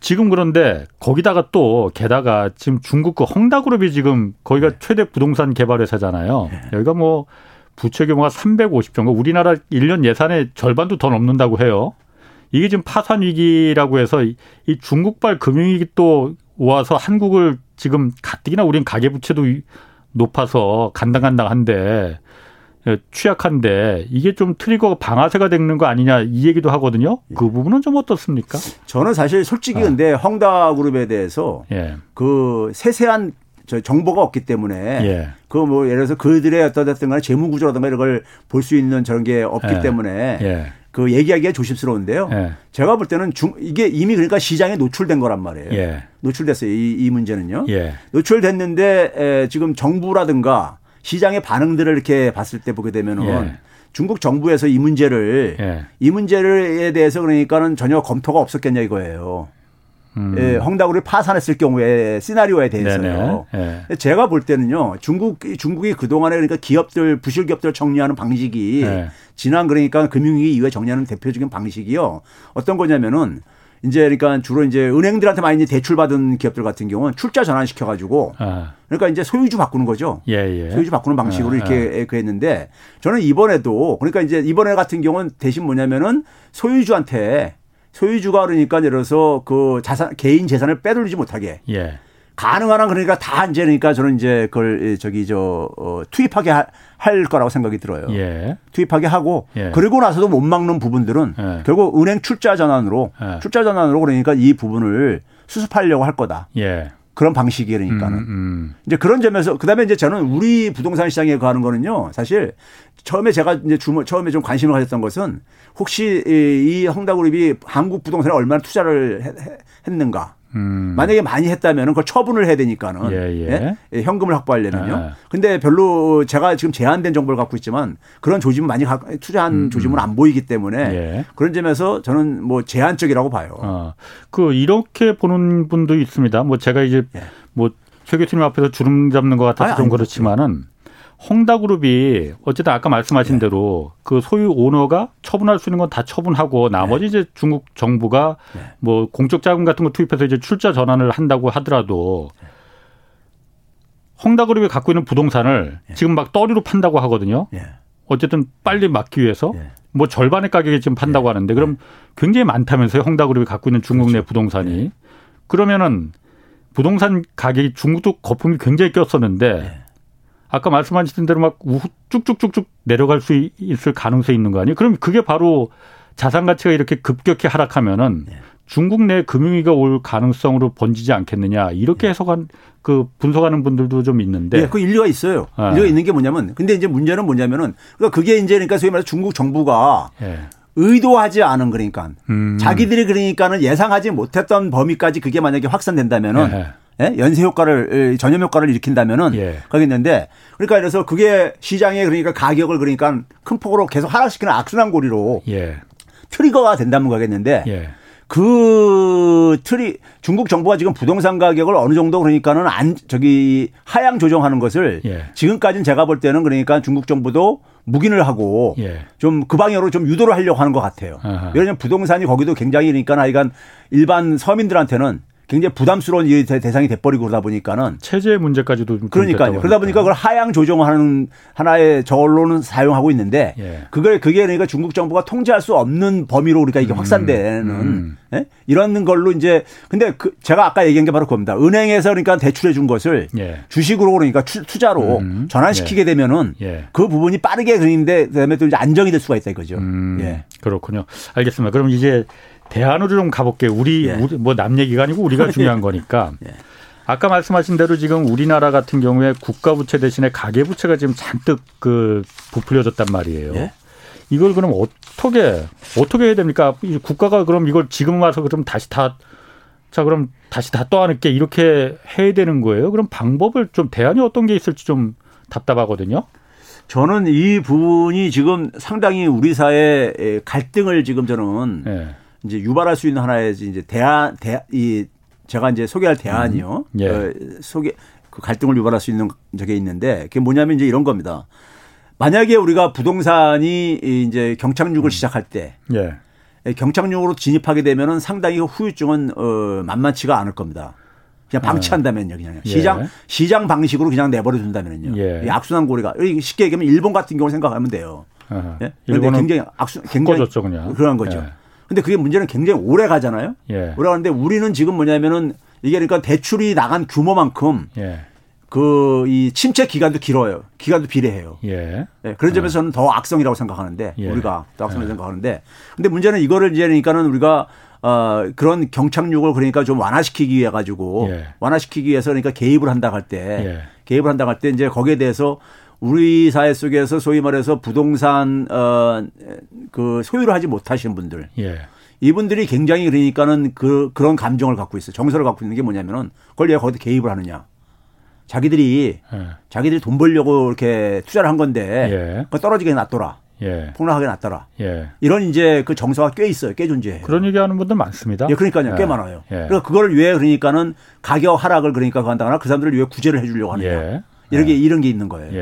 지금 그런데 거기다가 또 게다가 지금 중국 그 헝다그룹이 지금 거기가 네. 최대 부동산 개발 회사잖아요. 네. 여기가 뭐 부채 규모가 350 정도 우리나라 1년 예산의 절반도 더 넘는다고 해요. 이게 지금 파산 위기라고 해서 이 중국발 금융위기 또 와서 한국을 지금 가뜩이나 우린 가계부채도 높아서 간당간당한데 예, 취약한데 이게 좀 트리거 방아쇠가 되는 거 아니냐 이 얘기도 하거든요. 그 예. 부분은 좀 어떻습니까? 저는 사실 솔직히 아. 근데 헝다 그룹에 대해서 예. 그 세세한 저 정보가 없기 때문에 예. 그뭐 예를 들어서 그들의 어떤 어떤 간에 재무 구조라든가 이런 걸 볼 수 있는 저런 게 없기 예. 때문에 예. 그 얘기하기가 조심스러운데요. 예. 제가 볼 때는 중, 이게 이미 그러니까 시장에 노출된 거란 말이에요. 예. 노출됐어요. 이, 이 문제는요. 노출됐는데 에, 지금 정부라든가 시장의 반응들을 이렇게 봤을 때 보게 되면은 예. 중국 정부에서 이 문제를 예. 이 문제를에 대해서 그러니까는 전혀 검토가 없었겠냐 이거예요. 음. 예, 헝다구를 파산했을 경우에 시나리오에 대해서요. 예. 제가 볼 때는요. 중국 중국이 그동안에 그러니까 기업들 부실 기업들 정리하는 방식이 네. 지난 그러니까 금융위기 이후에 정리하는 대표적인 방식이요. 어떤 거냐면은 이제 그러니까 주로 이제 은행들한테 많이 대출 받은 기업들 같은 경우는 출자 전환시켜 가지고 아. 그러니까 이제 소유주 바꾸는 거죠. 예, 예. 소유주 바꾸는 방식으로 아, 이렇게 아. 그 했는데 저는 이번에도 그러니까 이제 이번에 같은 경우는 대신 뭐냐면은 소유주한테 소유주가 그러니까 예를 들어서 그 자산 개인 재산을 빼돌리지 못하게 예. 가능한 한 그러니까 다 이제 그러니까 저는 이제 그걸 저기 저 어, 투입하게 하, 할 거라고 생각이 들어요. 예. 투입하게 하고 예. 그리고 나서도 못 막는 부분들은 예. 결국 은행 출자 전환으로 예. 출자 전환으로 그러니까 이 부분을 수습하려고 할 거다. 예. 그런 방식이 그러니까는 음, 음. 이제 그런 점에서 그다음에 이제 저는 우리 부동산 시장에 가는 거는요 사실 처음에 제가 이제 주문 처음에 좀 관심을 가졌던 것은 혹시 이 헝다그룹이 한국 부동산에 얼마나 투자를 했는가 음. 만약에 많이 했다면 그걸 처분을 해야 되니까는 예, 예. 예? 예 현금을 확보하려면요. 아. 근데 별로 제가 지금 제한된 정보를 갖고 있지만 그런 조짐은 많이 투자한 음. 조짐은 안 보이기 때문에 예. 그런 점에서 저는 뭐 제한적이라고 봐요. 아. 그 이렇게 보는 분도 있습니다. 뭐 제가 이제 예. 뭐최 교수님 앞에서 주름 잡는 것 같아서 좀 그렇지만은 헝다그룹이 어쨌든 아까 말씀하신 네. 대로 그 소유 오너가 처분할 수 있는 건 다 처분하고 나머지 네. 이제 중국 정부가 네. 뭐 공적 자금 같은 거 투입해서 이제 출자 전환을 한다고 하더라도 네. 헝다그룹이 갖고 있는 부동산을 네. 지금 막 떠리로 판다고 하거든요. 네. 어쨌든 빨리 막기 위해서 뭐 절반의 가격에 지금 판다고 하는데 그럼 굉장히 많다면서요. 헝다그룹이 갖고 있는 중국 내 그렇죠. 부동산이. 그러면은 부동산 가격이 중국도 거품이 굉장히 꼈었는데 아까 말씀하신 대로 막 쭉쭉쭉쭉 내려갈 수 있을 가능성이 있는 거 아니에요? 그럼 그게 바로 자산 가치가 이렇게 급격히 하락하면은 네. 중국 내 금융위기가 올 가능성으로 번지지 않겠느냐 이렇게 네. 해석한 그 분석하는 분들도 좀 있는데 네, 그 일리가 있어요. 네. 일리가 있는 게 뭐냐면 근데 이제 문제는 뭐냐면은 그러니까 그게 이제 그러니까 소위 말해서 중국 정부가 네. 의도하지 않은 그러니까 음. 자기들이 그러니까는 예상하지 못했던 범위까지 그게 만약에 확산된다면은 네. 예? 연쇄 효과를 전염 효과를 일으킨다면은 예. 거겠는데 그러니까 그래서 그게 시장에 그러니까 가격을 그러니까 큰 폭으로 계속 하락시키는 악순환 고리로 예. 트리거가 된다면 거겠는데 예. 그 틀이 중국 정부가 지금 부동산 가격을 어느 정도 그러니까는 안 저기 하향 조정하는 것을 예. 지금까지는 제가 볼 때는 그러니까 중국 정부도 묵인을 하고 예. 좀그 방향으로 좀 유도를 하려고 하는 것 같아요. 왜냐하면 부동산이 거기도 굉장히 그러니까 하여간 일반 서민들한테는 굉장히 부담스러운 이 대상이 돼버리고 그러다 보니까는 체제 문제까지도 그러니까요. 그러다 보니까 그걸 하향 조정하는 하나의 저언로는 사용하고 있는데 예. 그걸 그게 그러니까 중국 정부가 통제할 수 없는 범위로 우리가 이게 음. 확산되는 음. 예? 이런 걸로 이제 근데 그 제가 아까 얘기한 게 바로 그겁니다. 은행에서 그러니까 대출해 준 것을 예. 주식으로 그러니까 투자로 음. 전환시키게 예. 되면은 예. 그 부분이 빠르게 그런데 그다음에 또 이제 안정이 될 수가 있다 이거죠. 음. 예. 그렇군요. 알겠습니다. 그럼 이제 대안으로 좀 가볼게요. 우리, 예. 우리 뭐 남 얘기가 아니고 우리가 중요한 거니까. 예. 아까 말씀하신 대로 지금 우리나라 같은 경우에 국가 부채 대신에 가계 부채가 지금 잔뜩 그 부풀려졌단 말이에요. 예? 이걸 그럼 어떻게 어떻게 해야 됩니까? 국가가 그럼 이걸 지금 와서 그럼 다시 다 자, 그럼 다시 다 떠안을게 이렇게 해야 되는 거예요? 그럼 방법을 좀 대안이 어떤 게 있을지 좀 답답하거든요. 저는 이 부분이 지금 상당히 우리 사회 갈등을 지금 저는 네. 이제 유발할 수 있는 하나의 이제 대안 대이 제가 이제 소개할 대안이요. 음. 예. 어, 소개 그 갈등을 유발할 수 있는 저게 있는데 그게 뭐냐면 이제 이런 겁니다. 만약에 우리가 부동산이 이제 경착륙을 음. 시작할 때 예. 경착륙으로 진입하게 되면은 상당히 후유증은 어 만만치가 않을 겁니다. 그냥 방치한다면요, 그냥 예. 시장 시장 방식으로 그냥 내버려 둔다면요. 예. 악순환 고리가 쉽게 얘기하면 일본 같은 경우 생각하면 돼요. 예? 일본은 굉장히 악순 굉장히 졌죠, 그냥. 그런 거죠. 예. 근데 그게 문제는 굉장히 오래 가잖아요. 예. 오래 가는데 우리는 지금 뭐냐면은 이게 그러니까 대출이 나간 규모만큼 예. 그이 침체 기간도 길어요. 기간도 비례해요. 예. 네, 그런 점에서 는 어. 더 악성이라고 생각하는데 예. 우리가 더 악성이라고 예. 생각하는데 근데 문제는 이거를 이제 그러니까는 우리가 어 그런 경착륙을 그러니까 좀 완화시키기 위해 가지고 예. 완화시키기 위해서 그러니까 개입을 한다 할때 예. 개입을 한다 할 때 이제 거기에 대해서 우리 사회 속에서 소위 말해서 부동산 어그 소유를 하지 못하시는 분들 예. 이분들이 굉장히 그러니까는 그 그런 감정을 갖고 있어요. 정서를 갖고 있는 게 뭐냐면은 그걸 왜 거기 개입을 하느냐. 자기들이 예. 자기들이 돈 벌려고 이렇게 투자를 한 건데 예. 그 떨어지게 놔둬라. 예. 폭락하게 놨더라. 예. 이런 이제 그 정서가 꽤 있어요. 꽤 존재해요. 그런 얘기하는 분들 많습니다. 예, 그러니까요. 꽤 예. 많아요. 예. 그러니까 그걸 위해 그러니까는 가격 하락을 그러니까 한다거나 그 사람들을 위해 구제를 해주려고 하느냐. 예. 이런 게 이런 게 있는 거예요.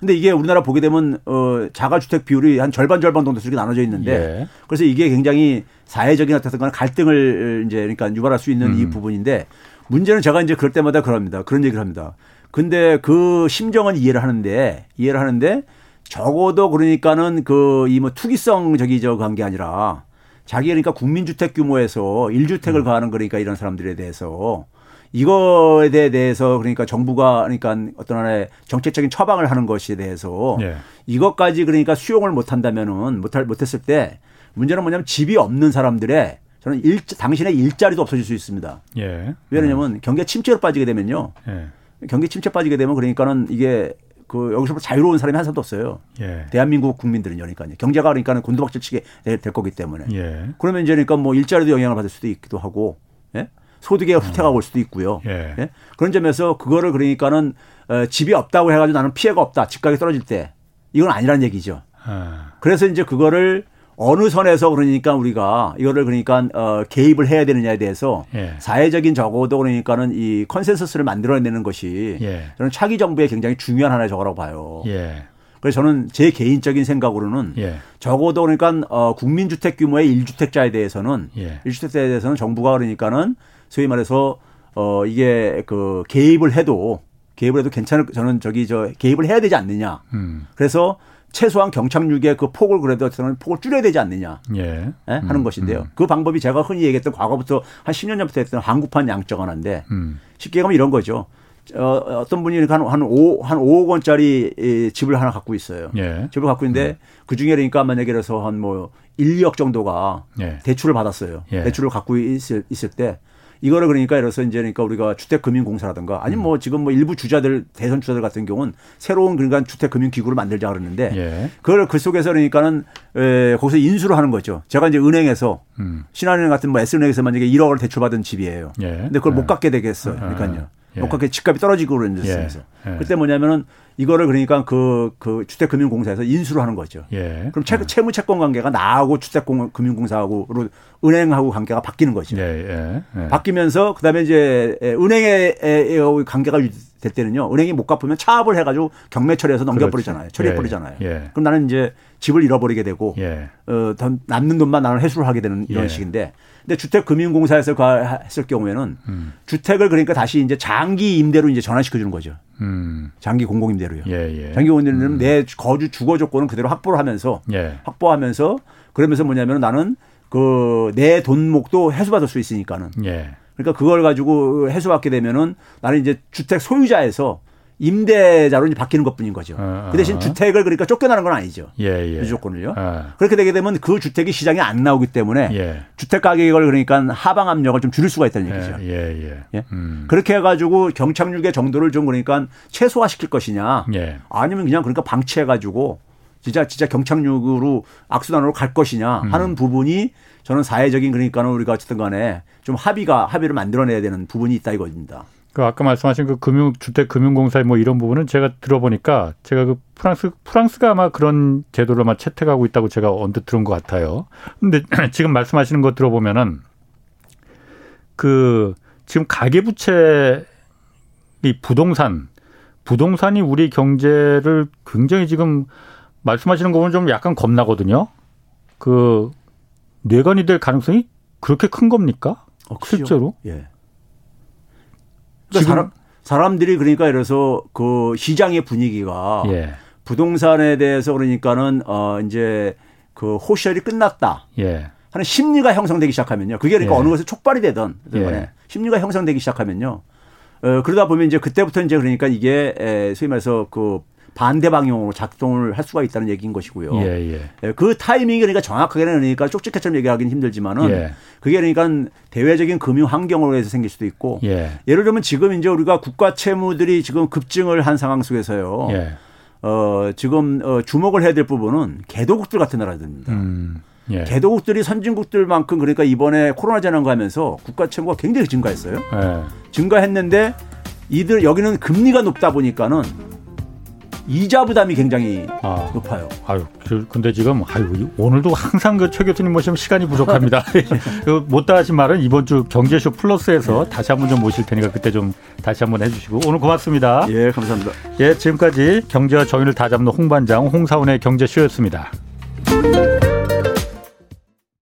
근데 이게 우리나라 보게 되면 어 자가주택 비율이 한 절반 절반 정도 이렇게 나눠져 있는데 그래서 이게 굉장히 사회적인 어떤 갈등을 이제 그러니까 유발할 수 있는 음. 이 부분인데 문제는 제가 이제 그럴 때마다 그럽니다. 그런 얘기를 합니다. 근데 그 심정은 이해를 하는데 이해를 하는데 적어도 그러니까는 그 이 뭐 투기성 저기 저 관계 아니라 자기 그러니까 국민주택 규모에서 1주택을 음. 가하는 그러니까 이런 사람들에 대해서 이거에 대해서 그러니까 정부가 그러니까 어떤 하나의 정책적인 처방을 하는 것에 대해서 예. 이것까지 그러니까 수용을 못 한다면은 못할 못했을 때 문제는 뭐냐면 집이 없는 사람들의 저는 일, 당신의 일자리도 없어질 수 있습니다. 예. 왜냐하면 음. 경제 침체로 빠지게 되면요. 예. 경기 침체 빠지게 되면 그러니까는 이게 그 여기서부터 자유로운 사람이 한 사람도 없어요. 예. 대한민국 국민들은 그러니까요. 경제가 그러니까는 곤두박질 치게 될 거기 때문에. 예. 그러면 이제 그러니까 뭐 일자리도 영향을 받을 수도 있기도 하고, 예? 소득의 후퇴가 올 수도 있고요. 예. 예? 그런 점에서 그거를 그러니까는 어, 집이 없다고 해가지고 나는 피해가 없다. 집가격이 떨어질 때 이건 아니라는 얘기죠. 아. 그래서 이제 그거를 어느 선에서 그러니까 우리가 이거를 그러니까 어 개입을 해야 되느냐에 대해서 예. 사회적인 적어도 그러니까는 이 consensus를 만들어내는 것이 예. 저는 차기 정부의 굉장히 중요한 하나의 저거라고 봐요. 예. 그래서 저는 제 개인적인 생각으로는 예. 적어도 그러니까 어 국민주택 규모의 1주택자에 대해서는 예. 1주택자에 대해서는 정부가 그러니까는 소위 말해서 어 이게 그 개입을 해도 개입을 해도 괜찮을 저는 저기 저 개입을 해야 되지 않느냐. 음. 그래서 최소한 경착륙의 그 폭을 그래도 저는 폭을 줄여야 되지 않느냐 예. 예? 하는 음, 것인데요. 음. 그 방법이 제가 흔히 얘기했던 과거부터 한 10년 전부터 했던 한국판 양적 완화인데 음. 쉽게 가면 이런 거죠. 어, 어떤 분이 한, 한 5, 한 5억 원짜리 집을 하나 갖고 있어요. 예. 집을 갖고 있는데 음. 그 중에 그러니까 만약에 그래서 한 뭐 1, 2억 정도가 예. 대출을 받았어요. 예. 대출을 갖고 있을, 있을 때 이거를 그러니까 이래서 이제 그러니까 우리가 주택금융공사라든가 아니면 뭐 지금 뭐 일부 주자들 대선 주자들 같은 경우는 새로운 그러니까 주택금융기구를 만들자 그러는데 예. 그걸 그 속에서 그러니까는 에, 거기서 인수를 하는 거죠. 제가 이제 은행에서 음. 신한은행 같은 뭐 S은행에서 만약에 1억을 대출받은 집이에요. 예. 근데 그걸 예. 못 갚게 되겠어요. 아. 그러니까요. 예. 못 갚게 집값이 떨어지고 그런 데서 예. 그때 뭐냐면은 이거를 그러니까 그, 그 주택금융공사에서 인수를 하는 거죠. 예. 그럼 채, 예. 채무 채권 관계가 나하고 주택금융공사하고 은행하고 관계가 바뀌는 거죠. 예, 예, 예. 바뀌면서 그다음에 이제 은행의 관계가 될 때는요. 은행이 못 갚으면 차압을 해가지고 경매 처리해서 넘겨버리잖아요. 처리해버리잖아요. 예, 예. 그럼 나는 이제 집을 잃어버리게 되고 어, 남는 돈만 나는 회수를 하게 되는 이런 식인데 근데 주택금융공사에서 했을 경우에는 음. 주택을 그러니까 다시 이제 장기 임대로 이제 전환시켜 주는 거죠. 음. 장기 공공임대로요. 예, 예. 장기 공공임대로는 음. 내 거주 주거 조건은 그대로 확보를 하면서 예. 확보하면서 그러면서 뭐냐면 나는 그 내 돈목도 해소받을 수 있으니까는. 예. 그러니까 그걸 가지고 해소받게 되면은 나는 이제 주택 소유자에서 임대자로 이제 바뀌는 것뿐인 거죠. 아, 그 대신 아. 주택을 그러니까 쫓겨나는 건 아니죠. 예, 예. 유조건을요. 아. 그렇게 되게 되면 그 주택이 시장에 안 나오기 때문에 예. 주택 가격을 그러니까 하방 압력을 좀 줄일 수가 있다는 얘기죠. 예, 예. 예? 음. 그렇게 해가지고 경착륙의 정도를 좀 그러니까 최소화시킬 것이냐, 예. 아니면 그냥 그러니까 방치해가지고 진짜 진짜 경착륙으로 악순환으로 갈 것이냐 하는 음. 부분이 저는 사회적인 그러니까는 우리가 어쨌든 간에 좀 합의가 합의를 만들어내야 되는 부분이 있다 이겁니다. 그 아까 말씀하신 그 금융 주택 금융공사 뭐 이런 부분은 제가 들어보니까 제가 그 프랑스 프랑스가 아마 그런 제도를 아마 채택하고 있다고 제가 언뜻 들은 것 같아요. 근데 지금 말씀하시는 거 들어보면은 그 지금 가계 부채 이 부동산 부동산이 우리 경제를 굉장히 지금 말씀하시는 거 보면 좀 약간 겁나거든요. 그 뇌관이 될 가능성이 그렇게 큰 겁니까? 어, 실제로? 예. 그러니까 사람, 사람들이 그러니까 이래서 그 시장의 분위기가 예. 부동산에 대해서 그러니까는 어 이제 그 호시열이 끝났다. 예. 하는 심리가 형성되기 시작하면요. 그게 그러니까 예. 어느 곳에 촉발이 되던 예. 심리가 형성되기 시작하면요. 어 그러다 보면 이제 그때부터 이제 그러니까 이게 에 소위 말해서 그 반대 방향으로 작동을 할 수가 있다는 얘기인 것이고요. 예, 예. 예그 타이밍이 그러니까 정확하게는 그러니까 쪽집게처럼 얘기하기는 힘들지만은 예. 그게 그러니까 대외적인 금융 환경으로 해서 생길 수도 있고 예. 를 들면 지금 이제 우리가 국가 채무들이 지금 급증을 한 상황 속에서요. 예. 어, 지금 어, 주목을 해야 될 부분은 개도국들 같은 나라들입니다. 음. 예. 개도국들이 선진국들만큼 그러니까 이번에 코로나 재난과 하면서 국가 채무가 굉장히 증가했어요. 예. 증가했는데 이들 여기는 금리가 높다 보니까는 이자 부담이 굉장히 아, 높아요. 아유, 그, 근데 지금 아유 오늘도 항상 그 최 교수님 모시면 시간이 부족합니다. 그 못다 하신 말은 이번 주 경제쇼 플러스에서 네. 다시 한번 좀 모실 테니까 그때 좀 다시 한번 해주시고 오늘 고맙습니다. 예, 감사합니다. 예, 지금까지 경제와 정의를 다잡는 홍반장 홍사원의 경제쇼였습니다.